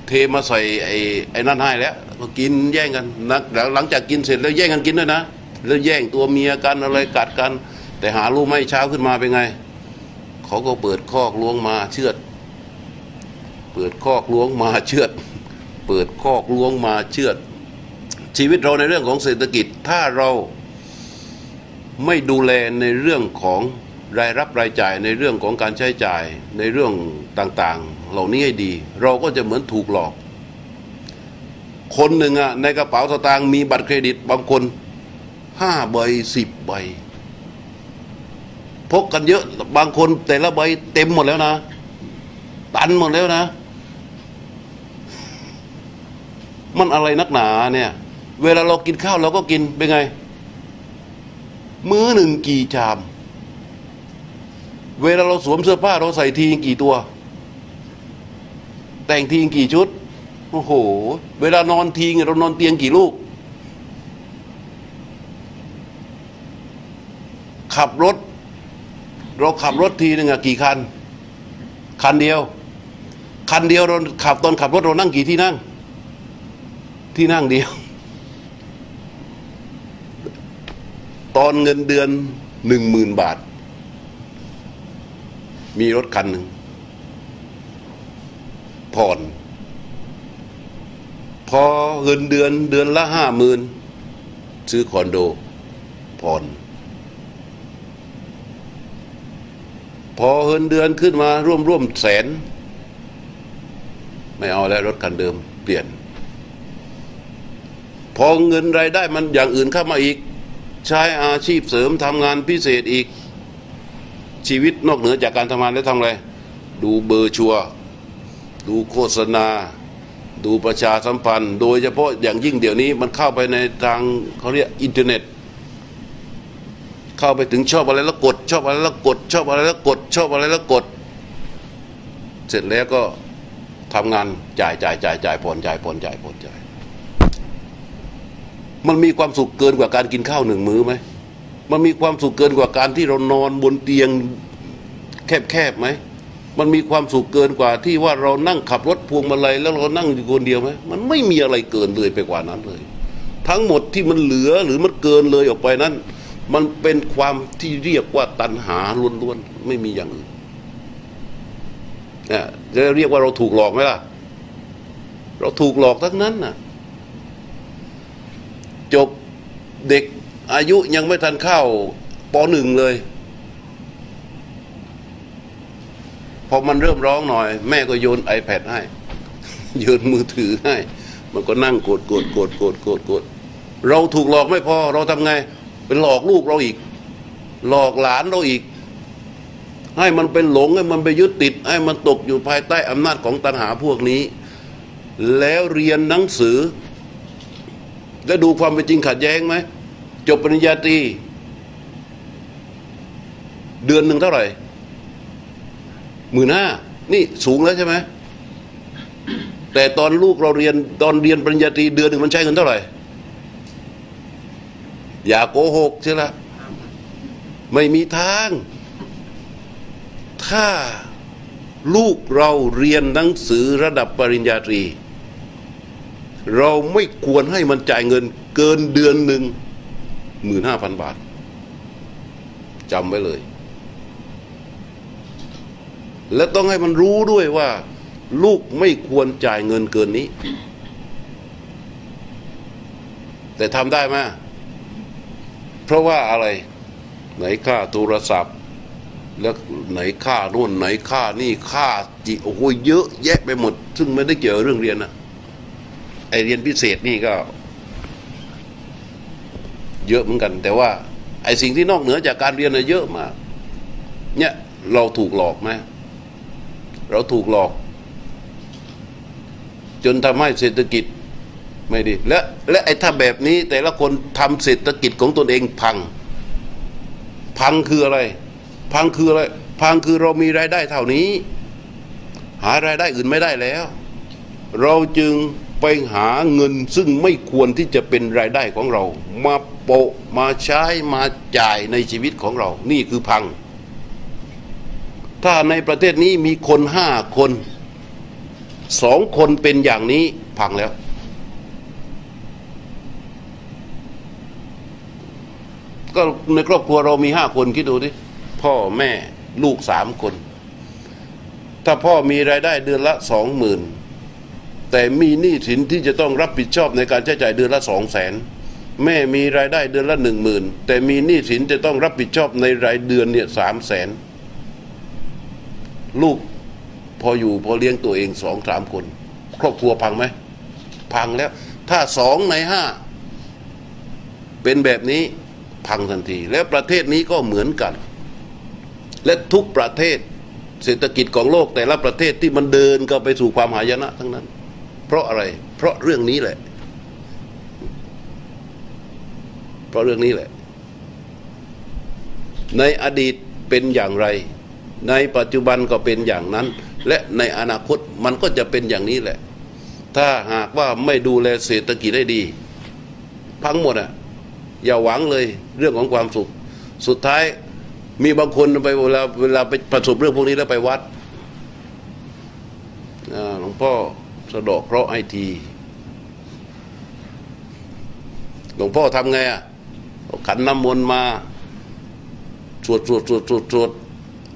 เทมาใส่ไอ้ไอ้นั่นให้แล้วก็กินแย่งกันนะแล้วหลังจากกินเสร็จแล้วแย่งกันกินด้วยนะแล้วแย่งตัวเมียกันอะไรกัดกัน แต่หารู้ไหมเช้าขึ้นมาเป็นไงเขาก็เปิดคอกล้วงมาเชือด เปิดคอกล้วงมาเชือด เปิดคอกล้วงมาเชือด ชีวิตเราในเรื่องของเศรษฐกิจถ้าเราไม่ดูแลในเรื่องของรายรับรายจ่ายในเรื่องของการใช้จ่ายในเรื่องต่างๆ เหล่านี้ให้ดี เราก็จะเหมือนถูกหลอก คนหนึ่งอะในกระเป๋าสตางค์มีบัตรเครดิตบางคนห้าใบสิบใบพกกันเยอะบางคนแต่ละใบเต็มหมดแล้วนะ ตันหมดแล้วนะ มันอะไรนักหนาเนี่ย เวลาเรากินข้าวเราก็กินเป็นไง มื้อหนึ่งกี่ชาม เวลาเราสวมเสื้อผ้าเราใส่ทีกี่ตัว แต่งทีกี่ชุด โอ้โห เวลานอนทีเรานอนเตียงกี่ลูกขับรถ เราขับรถทีหนึ่งอะกี่คัน คันเดียว คันเดียวเราขับตอนขับรถเรานั่งกี่ที่นั่ง ที่นั่งเดียว ตอนเงินเดือนหนึ่งหมื่นบาท มีรถคันหนึ่งผ่อน พอเงินเดือนเดือนละห้าหมื่นซื้อคอนโดผ่อนพอเงินเดือนขึ้นมาร่วมร่วมแสน ไม่เอาแล้วรถคันเดิมเปลี่ยน พอเงินรายได้มันอย่างอื่นเข้ามาอีก ใช้อาชีพเสริมทำงานพิเศษอีก ชีวิตนอกเหนือจากการทำงานแล้วทำอะไร ดูเบอร์ชัว ดูโฆษณา ดูประชาสัมพันธ์ โดยเฉพาะอย่างยิ่งเดี๋ยวนี้มันเข้าไปในทางเขาเรียกอินเทอร์เน็ตเข้าไปถึงชอบอะไรแล้วกด ชอบอะไรแล้วกด ชอบอะไรแล้วกด ชอบอะไรแล้วกด เสร็จแล้วก็ ทำงานจ่ายจ่ายจ่ายจ่ายผ่อนจ่ายผ่อนจ่ายผ่อนจ่าย มันมีความสุขเกินกว่าการกินข้าวหนึ่งมื้อไหมมันมีความสุขเกินกว่าการที่เรานอนบนเตียงแคบๆไหมมันมีความสุขเกินกว่าที่ว่าเรานั่งขับรถพวงมาลัยแล้วเรานั่งอยู่คนเดียวไหมมันไม่มีอะไรเกินเลยไปกว่านั้นเลย ทั้งหมดที่มันเหลือหรือมันเกินเลยออกไปนั้น มันเป็นความที่เรียกว่าตัณหาล้วนๆไม่มีอย่างอื่น เนี่ยจะเรียกว่าเราถูกหลอกไหมล่ะ เราถูกหลอกทั้งนั้นน่ะ จบเด็กอายุยังไม่ทันเข้าปหนึ่งเลย พอมันเริ่มร้องหน่อย แม่ก็โยน iPad ให้ โยนมือถือให้ มันก็นั่งกดกดกดกดกดกดเราถูกหลอกไม่พอ เราทำไง เป็นหลอกลูกเราอีก หลอกหลานเราอีก ให้มันเป็นหลงให้มันไปยึดติด ให้มันตกอยู่ภายใต้อำนาจของตัณหาพวกนี้ แล้วเรียนหนังสือ แล้วดูความเป็นจริงขัดแย้งไหมจบปริญญาตรีเดือนหนึ่งเท่าไหร่หมื่นห้านี่สูงแล้วใช่ไหมแต่ตอนลูกเราเรียนตอนเรียนปริญญาตรีเดือนหนึ่งมันใช้เงินเท่าไหร่ อย่าโกหกใช่ละไม่มีทาง ถ้าลูกเราเรียนหนังสือระดับปริญญาตรี เราไม่ควรให้มันจ่ายเงินเกินเดือนหนึ่งหมื่นห้าพันบาทจำไว้เลย และต้องให้มันรู้ด้วยว่า ลูกไม่ควรจ่ายเงินเกินนี้ แต่ทำได้ไหมเพราะว่าอะไร ไหนค่าโทรศัพท์ แล้วไหนค่านู่นไหนค่านี่ค่าจิโอ้โหเยอะแยะไปหมด ซึ่งไม่ได้เกี่ยวเรื่องเรียนนะไอเรียนพิเศษนี่ก็ เยอะเหมือนกัน แต่ว่า ไอสิ่งที่นอกเหนือจากการเรียนน่ะเยอะมาก เนี่ย เราถูกหลอกไหมเราถูกหลอก จนทำให้เศรษฐกิจไม่ดี และ และไอ้ถ้าแบบนี้ แต่ละคนทำเศรษฐกิจของตนเองพัง พังคืออะไร พังคืออะไรพังคือเรามีรายได้เท่านี้ หารายได้อื่นไม่ได้แล้ว เราจึงไปหาเงินซึ่งไม่ควรที่จะเป็นรายได้ของเรา มาโปะมาใช้มาจ่ายในชีวิตของเรา นี่คือพัง ถ้าในประเทศนี้มีคนห้าคนสองคนเป็นอย่างนี้พังแล้ว ก็ในครอบครัวเรามีห้าคนคิดดูดิ พ่อแม่ลูกสามคน ถ้าพ่อมีรายได้เดือนละสองหมื่นแต่มีหนี้สินที่จะต้องรับผิดชอบในการใช้จ่ายเดือนละสองแสนแม่มีรายได้เดือนละหนึ่งหมื่นแต่มีหนี้สินจะต้องรับผิดชอบในรายเดือนเนี่ยสามแสนลูกพออยู่พอเลี้ยงตัวเองสองสามคน ครอบครัวพังไหม พังแล้ว ถ้าสองในห้าเป็นแบบนี้พังทันที แล้วประเทศนี้ก็เหมือนกัน และทุกประเทศเศรษฐกิจของโลกแต่ละประเทศที่มันเดินก็ไปสู่ความหายนะทั้งนั้น เพราะอะไร เพราะเรื่องนี้แหละ เพราะเรื่องนี้แหละ ในอดีตเป็นอย่างไร ในปัจจุบันก็เป็นอย่างนั้น และในอนาคตมันก็จะเป็นอย่างนี้แหละ ถ้าหากว่าไม่ดูแลเศรษฐกิจได้ดี พังหมดอะอย่าหวังเลยเรื่องของความสุข สุดท้าย มีบางคนไปเวลาเวลาไปประสบเรื่องพวกนี้แล้วไปวัดหลวงพ่อสะดอกเคราะห์ไอทีหลวงพ่อทำไงอะขันน้ำมนต์มาสวดสวดสวดสวดสวด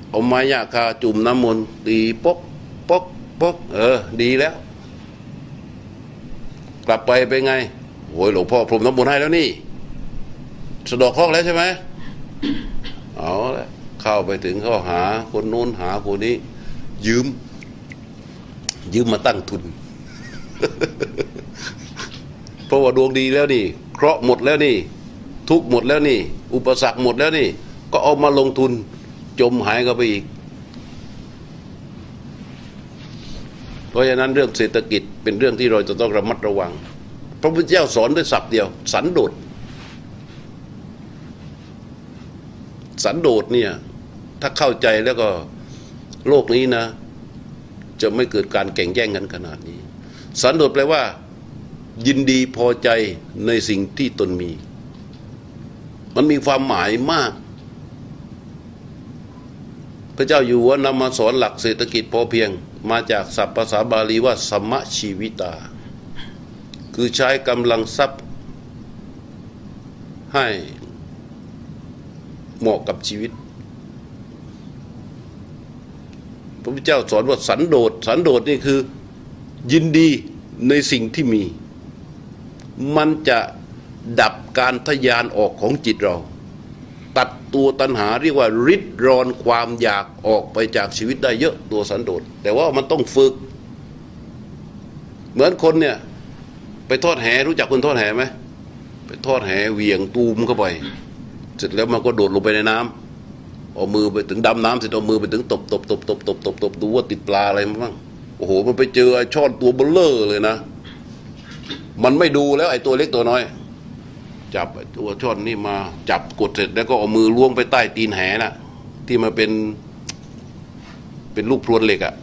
เอาไม้ยาคาจุ่มน้ำมนต์ตีปกปกปกเออ ดีแล้ว กลับไปเป็นไงโอ้ยหลวงพ่อพรมน้ำมนต์ให้แล้วนี่ สะดอกเคราะห์แล้วใช่ไหม เอาละเข้าไปถึงเขาหาคนโน้นหาคนนี้ ยืม ยืมมาตั้งทุน เพราะว่าดวงดีแล้วนี่ เคราะห์หมดแล้วนี่ ทุกหมดแล้วนี่ อุปสรรคหมดแล้วนี่ ก็เอามาลงทุน จมหายก็ไปอีก เพราะฉะนั้นเรื่องเศรษฐกิจเป็นเรื่องที่เราจะต้องระมัดระวังพระพุทธเจ้าสอนด้วยศัพท์เดียว สันโดษ สันโดษเนี่ย ถ้าเข้าใจแล้วก็โลกนี้นะ จะไม่เกิดการแข่งแย่งกันขนาดนี้ สันโดษแปลว่า ยินดีพอใจในสิ่งที่ตนมี มันมีความหมายมาก พระเจ้าอยู่หัวนำมาสอนหลักเศรษฐกิจพอเพียง มาจากศัพท์ภาษาบาลีว่า สมะชีวิตา คือใช้กำลังทรัพย์ให้ เหมาะกับชีวิต พระพุทธเจ้าสอนว่าสันโดษสันโดษนี่คือยินดีในสิ่งที่มี มันจะดับการทยานออกของจิตเรา ตัดตัวตัณหาเรียกว่าริดรอนความอยากออกไปจากชีวิตได้เยอะตัวสันโดษแต่ว่ามันต้องฝึก เหมือนคนเนี่ยไปทอดแหรู้จักคนทอดแหไหมไปทอดแหเหวี่ยงตูมเข้าไป สร็จแล้วมันก็โดดลงไปในน้ำเอามือไปถึงดำน้ำเสร็จเอามือไปถึงตบตบตบตบตบตบตบดูว่าติดปลาอะไรมาบ้างโอ้โห มันไปเจอไอ้ช่อนตัวเบลเลอร์เลยนะ มันไม่ดูแล้วไอ้ตัวเล็กตัวน้อย จับไอ้ตัวช่อนนี่มาจับกดเสร็จแล้วก็เอามือล้วงไปใต้ตีนแหน่ะ ที่มันเป็น เป็นลูกพรวนเหล็กอะ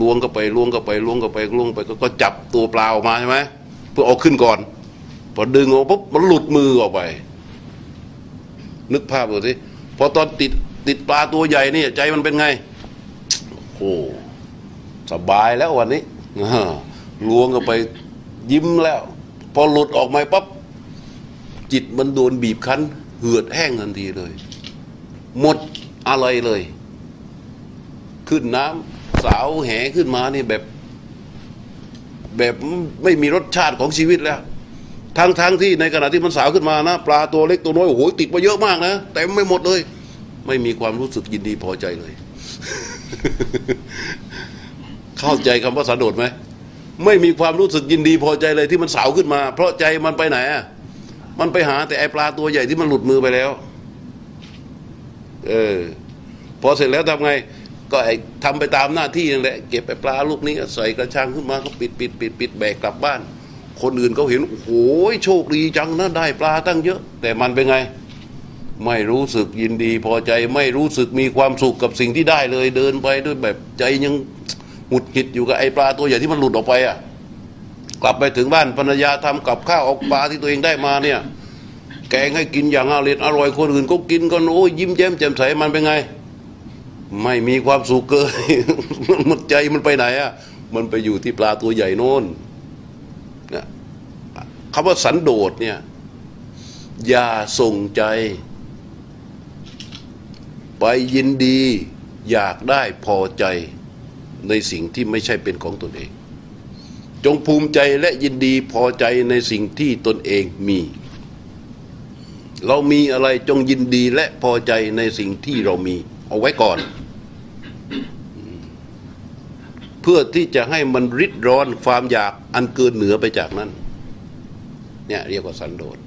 ล้วงเข้าไปล้วงเข้าไปล้วงเข้าไปล้วงไปก็ก็จับตัวปลาออกมาใช่ไหมเพื่อเอาขึ้นก่อน พอดึงออกปุ๊บมันหลุดมือออกไป นึกภาพดูสิพอตอนติดติดปลาตัวใหญ่นี่ใจมันเป็นไง โอ้สบายแล้ววันนี้ล้วงเข้าไปยิ้มแล้ว พอหลุดออกมาปั๊บจิตมันโดนบีบคั้น เหือดแห้งทันทีเลย หมดอะไรเลย ขึ้นน้ำสาวแหขึ้นมานี่แบบ แบบไม่มีรสชาติของชีวิตแล้ว ทั้งทั้งที่ในขณะที่มันสาวขึ้นมานะปลาตัวเล็กตัวน้อยโอ้โหติดมาเยอะมากนะแต่ไม่หมดเลย ไม่มีความรู้สึกยินดีพอใจเลย เข้าใจคำว่าสันโดษไหมไม่มีความรู้สึกยินดีพอใจเลยที่มันสาวขึ้นมา เพราะใจมันไปไหนอะมันไปหาแต่ไอปลาตัวใหญ่ที่มันหลุดมือไปแล้ว เออพอเสร็จแล้วทำไง ก็ไอทำไปตามหน้าที่นั่นแหละเก็บไอปลาลูกนี้ใส่กระชังขึ้นมาก็ปิดปิดปิดปิดแบกกลับบ้าน คนอื่นเขาเห็นโอ้โหโชคดีจังนะได้ปลาตั้งเยอะ แต่มันเป็นไง ไม่รู้สึกยินดีพอใจไม่รู้สึกมีความสุขกับสิ่งที่ได้เลยเดินไปด้วยแบบใจยังหงุดหงิดอยู่กับไอปลาตัวใหญ่ที่มันหลุดออกไปอะกลับไปถึงบ้านภรรยาทำกับข้าวออกปลาที่ตัวเองได้มาเนี่ย แกงให้กินอย่างอร่อยอร่อยคนอื่นก็กินกันโอ้ยยิ้มแย้มแจ่มใสมันเป็นไง ไม่มีความสุขเกินมันใจมันไปไหนอะมันไปอยู่ที่ปลาตัวใหญ่โน่นน คำว่าสันโดษเนี่ย อย่าส่งใจ ไปยินดี อยากได้พอใจในสิ่งที่ไม่ใช่เป็นของตนเอง จงภูมิใจและยินดีพอใจในสิ่งที่ตนเองมี เรามีอะไรจงยินดีและพอใจในสิ่งที่เรามี เอาไว้ก่อน เพื่อที่จะให้มันริดร้อนความอยากอันเกินเหนือไปจากนั้น เนี่ยเรียกว่าสันโดษ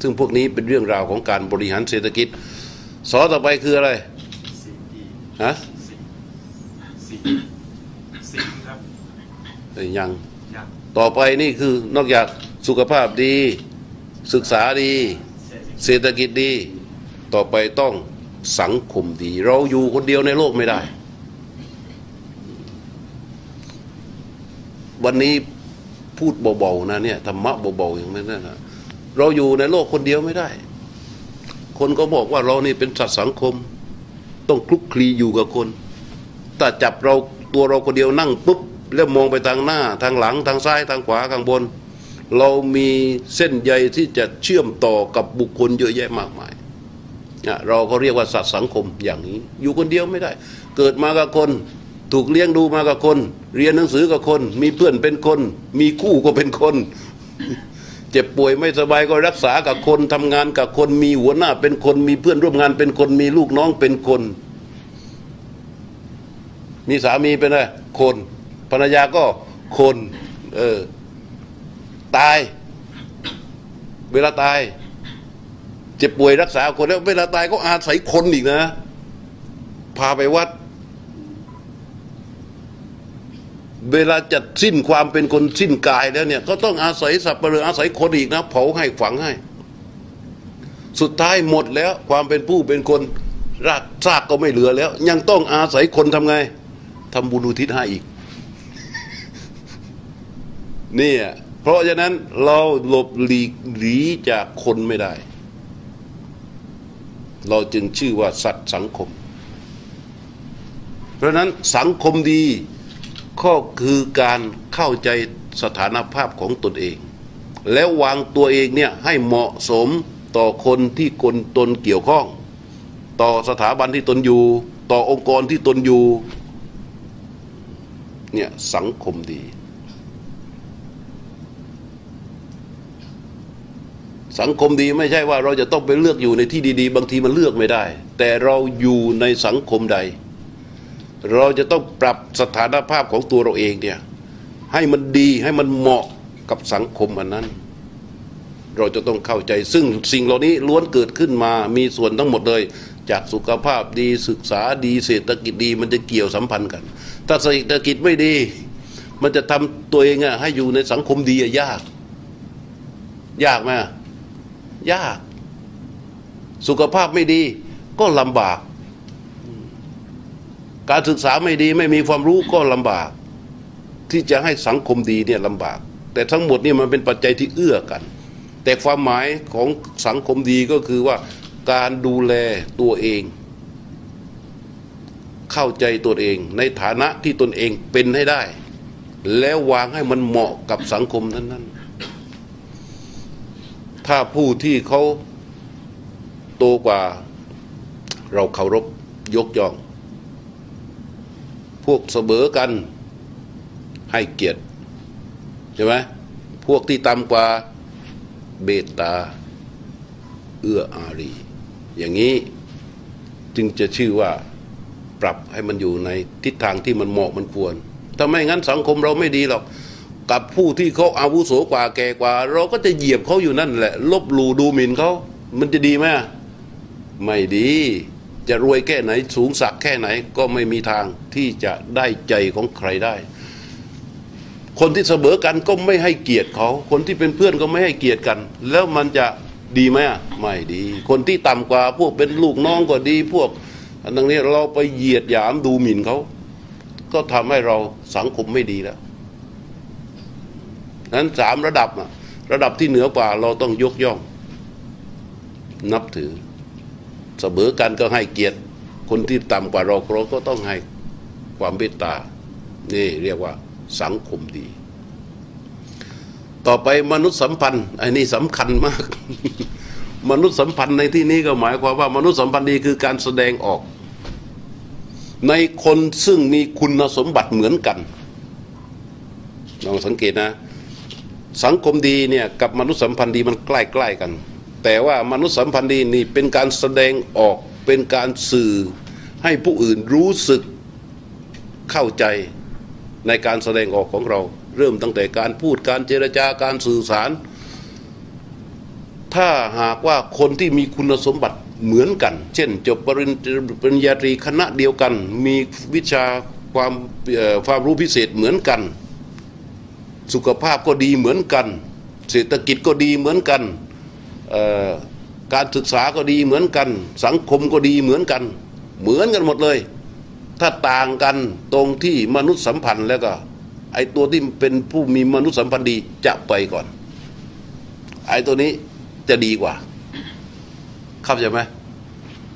ซึ่งพวกนี้เป็นเรื่องราวของการบริหารเศรษฐกิจสอต่อไปคืออะไรสิ่งที่ฮะสิ่งสิ่งสิ่งครับเอ้ยยังอยากต่อไปนี่คือนอกจากสุขภาพดี ศึกษาดีเศรษฐกิจเศรษฐกิจดี ต่อไปต้องสังคมดี เราอยู่คนเดียวในโลกไม่ได้ วันนี้ พูดเบาๆนะเนี่ยธรรมะเบาๆอย่างนั้นนะเราอยู่ในโลกคนเดียวไม่ได้ คนก็บอกว่าเรานี่เป็นสัตว์สังคม ต้องคลุกคลีอยู่กับคนถ้าจับเราตัวเราคนเดียวนั่งปุ๊บแล้วมองไปทางหน้า ทางหลังทางซ้ายทางขวาข้างบน เรามีเส้นใยที่จะเชื่อมต่อกับบุคคลเยอะแยะมากมายอะเราก็เรียกว่าสัตว์สังคมอย่างนี้ อยู่คนเดียวไม่ได้ เกิดมากับคน ถูกเลี้ยงดูมากับคน เรียนหนังสือกับคน มีเพื่อนเป็นคน มีคู่ก็เป็นคน เจ็บป่วยไม่สบายก็รักษากับคนทำงานกับคน มีหัวหน้าเป็นคน มีเพื่อนร่วมงานเป็นคน มีลูกน้องเป็นคน มีสามีเป็นอะไรคนภรรยาก็คน เออตตาย เวลาตาย เจ็บป่วยรักษาคนแล้วเวลาตายก็อาศัยคนอีกนะ พาไปวัด เวลาจะสิ้นความเป็นคนสิ้นกายแล้วเนี่ย ก็ต้องอาศัยสับเปลืออาศัยคนอีกนะเผาให้ฝังให้ สุดท้ายหมดแล้วความเป็นผู้เป็นคนรากซากก็ไม่เหลือแล้ว ยังต้องอาศัยคนทำไงทำบุญอุทิศให้อีกเนี่ยเพราะฉะนั้นเราหลบหลีกหลีจากคนไม่ได้ เราจึงชื่อว่าสัตว์สังคม เพราะนั้นสังคมดี ก็คือการเข้าใจสถานภาพของตนเอง แล้ววางตัวเองเนี่ยให้เหมาะสมต่อคนที่คนตนเกี่ยวข้อง ต่อสถาบันที่ตนอยู่ ต่อองค์กรที่ตนอยู่เนี่ยสังคมดี สังคมดีไม่ใช่ว่าเราจะต้องไปเลือกอยู่ในที่ดี ๆ บางทีมันเลือกไม่ได้ แต่เราอยู่ในสังคมใด เราจะต้องปรับสถานภาพของตัวเราเองเนี่ยให้มันดีให้มันเหมาะกับสังคมอันนั้น เราจะต้องเข้าใจ ซึ่งสิ่งเหล่านี้ล้วนเกิดขึ้นมามีส่วนทั้งหมดเลย จากสุขภาพดีศึกษาดีเศรษฐกิจดี มันจะเกี่ยวสัมพันธ์กัน ถ้าเศรษฐกิจไม่ดี มันจะทำตัวเองอะให้อยู่ในสังคมดีอะยาก ยากไหมยาก สุขภาพไม่ดีก็ลำบาก การศึกษาไม่ดีไม่มีความรู้ก็ลำบาก ที่จะให้สังคมดีเนี่ยลำบาก แต่ทั้งหมดนี่มันเป็นปัจจัยที่เอื้อกัน แต่ความหมายของสังคมดีก็คือว่าการดูแลตัวเอง เข้าใจตัวเอง ในฐานะที่ตนเองเป็นให้ได้ แล้ววางให้มันเหมาะกับสังคมนั้นๆ ถ้าผู้ที่เขาโตกว่าเราเคารพยกย่อง วกเสมอกันให้เกียรติใช่ไหมพวกที่ต่ำกว่าเบตตาเอื้ออารี อย่างนี้จึงจะชื่อว่าปรับให้มันอยู่ในทิศทางที่มันเหมาะมันควร ถ้าไม่งั้นสังคมเราไม่ดีหรอก กับผู้ที่เขาอาวุโสกว่าแก่กว่า เราก็จะเหยียบเขาอยู่นั่นแหละ ลบหลู่ดูหมิ่นเขา มันจะดีไหมไม่ดี จะรวยแค่ไหนสูงสักแค่ไหนก็ไม่มีทางที่จะได้ใจของใครได้ คนที่เสมอกันก็ไม่ให้เกียรติเขา คนที่เป็นเพื่อนก็ไม่ให้เกียรติกัน แล้วมันจะดีไหมอะไม่ดี คนที่ต่ำกว่าพวกเป็นลูกน้องก็ดี พวกอันนี้เราไปเหยียดหยามดูหมิ่นเขา ก็ทำให้เราสังคมไม่ดีแล้วนั้นสามระดับอะระดับที่เหนือกว่าเราต้องยกย่อง นับถือ เสมอกันก็ให้เกียรติ คนที่ต่ำกว่าเราเราก็ต้องให้ความเมตตา นี่เรียกว่าสังคมดี ต่อไปมนุษยสัมพันธ์อันนี้สำคัญมาก มนุษยสัมพันธ์ในที่นี้ก็หมายความว่ามนุษยสัมพันธ์ดีคือการแสดงออก ในคนซึ่งมีคุณสมบัติเหมือนกันลองสังเกตนะ สังคมดีเนี่ยกับมนุษยสัมพันธ์ดีมันใกล้ๆกัน แต่ว่ามนุษยสัมพันธ์ดีนี่เป็นการแสดงออกเป็นการสื่อให้ผู้อื่นรู้สึกเข้าใจในการแสดงออกของเรา เริ่มตั้งแต่การพูดการเจรจาการสื่อสาร ถ้าหากว่าคนที่มีคุณสมบัติเหมือนกัน เช่น จบปริญปริญญาตรีคณะเดียวกัน มีวิชาความความรู้พิเศษเหมือนกัน สุขภาพก็ดีเหมือนกัน เศรษฐกิจก็ดีเหมือนกัน การศึกษาก็ดีเหมือนกัน สังคมก็ดีเหมือนกัน เหมือนกันหมดเลย ถ้าต่างกันตรงที่มนุษยสัมพันธ์แล้วก็ ไอ้ตัวที่เป็นผู้มีมนุษยสัมพันธ์ดีจะไปก่อน ไอ้ตัวนี้จะดีกว่าเข้าใจไหม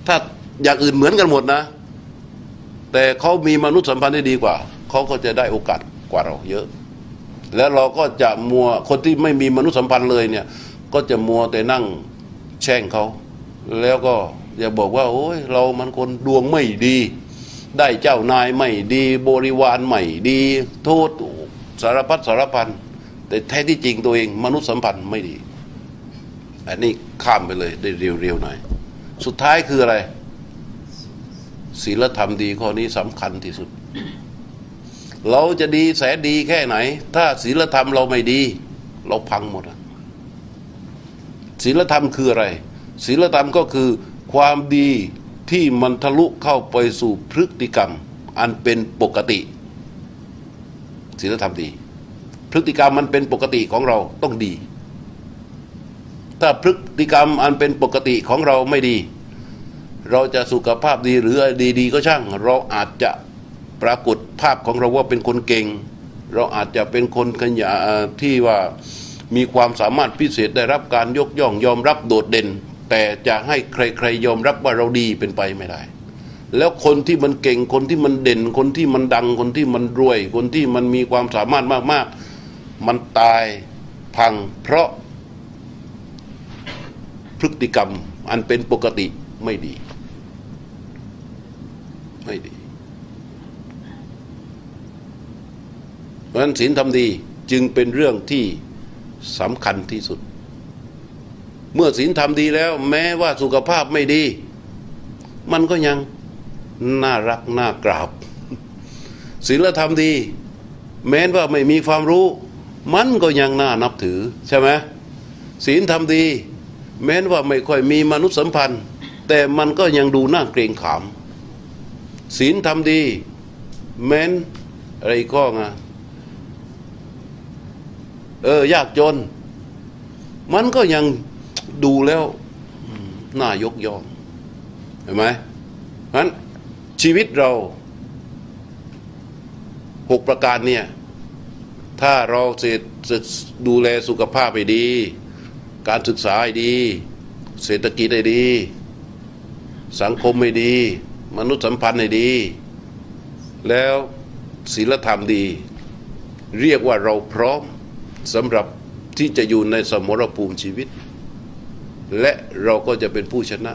ถ้าอย่างอื่นเหมือนกันหมดนะ แต่เขามีมนุษยสัมพันธ์ที่ดีกว่าเขาก็จะได้โอกาสกว่าเราเยอะ แล้วเราก็จะมัวคนที่ไม่มีมนุษยสัมพันธ์เลยเนี่ย ก็จะมัวแต่นั่งแช่งเขา แล้วก็อย่าบอกว่า โอ้ยเรามันคนดวงไม่ดี ได้เจ้านายไม่ดี บริวารไม่ดี โทษสารพัดสารพันแต่แท้ที่จริงตัวเองมนุษยสัมพันธ์ไม่ดี อันนี้ข้ามไปเลยได้เร็วๆหน่อย สุดท้ายคืออะไรศีลธรรมดีข้อนี้สำคัญที่สุด เราจะดีแสนดีแค่ไหน ถ้าศีลธรรมเราไม่ดี เราพังหมดอะ ศีลธรรมคืออะไร ศีลธรรมก็คือความดีที่มันทะลุเข้าไปสู่พฤติกรรม อันเป็นปกติ ศีลธรรมดี พฤติกรรมมันเป็นปกติของเราต้องดี ถ้าพฤติกรรมอันเป็นปกติของเราไม่ดี เราจะสุขภาพดีหรือดีๆก็ช่าง เราอาจจะปรากฏภาพของเราว่าเป็นคนเก่ง เราอาจจะเป็นคนขยะที่ว่า มีความสามารถพิเศษได้รับการยกย่องยอมรับโดดเด่น แต่จะให้ใครๆยอมรับว่าเราดีเป็นไปไม่ได้ แล้วคนที่มันเก่งคนที่มันเด่น คนที่มันดัง คนที่มันรวย คนที่มันมีความสามารถมากๆ มันตายพังเพราะพฤติกรรมอันเป็นปกติไม่ดี ไม่ดี เพราะฉะนั้นศีลทำดีจึงเป็นเรื่องที่ สำคัญที่สุด เมื่อศีลทำดีแล้ว แม้ว่าสุขภาพไม่ดี มันก็ยังน่ารักน่ากราบศีลธรรมดี แม้ว่าไม่มีความรู้ มันก็ยังน่านับถือ ใช่ไหมศีลทำดี แม้ว่าไม่ค่อยมีมนุษยสัมพันธ์ แต่มันก็ยังดูน่าเกรงขามศีลทำดี แม้นอะไรก็ไง เออ ยากจน มันก็ยังดูแล้วน่ายกย่องเห็นไหมนั้นชีวิตเราหกประการเนี่ย ถ้าเราเสร็จดูแลสุขภาพให้ดี การศึกษาให้ดี เศรษฐกิจให้ดี สังคมให้ดี มนุษยสัมพันธ์ให้ดี แล้วศีลธรรมดี เรียกว่าเราพร้อม สำหรับที่จะอยู่ในสมรภูมิชีวิต และเราก็จะเป็นผู้ชนะ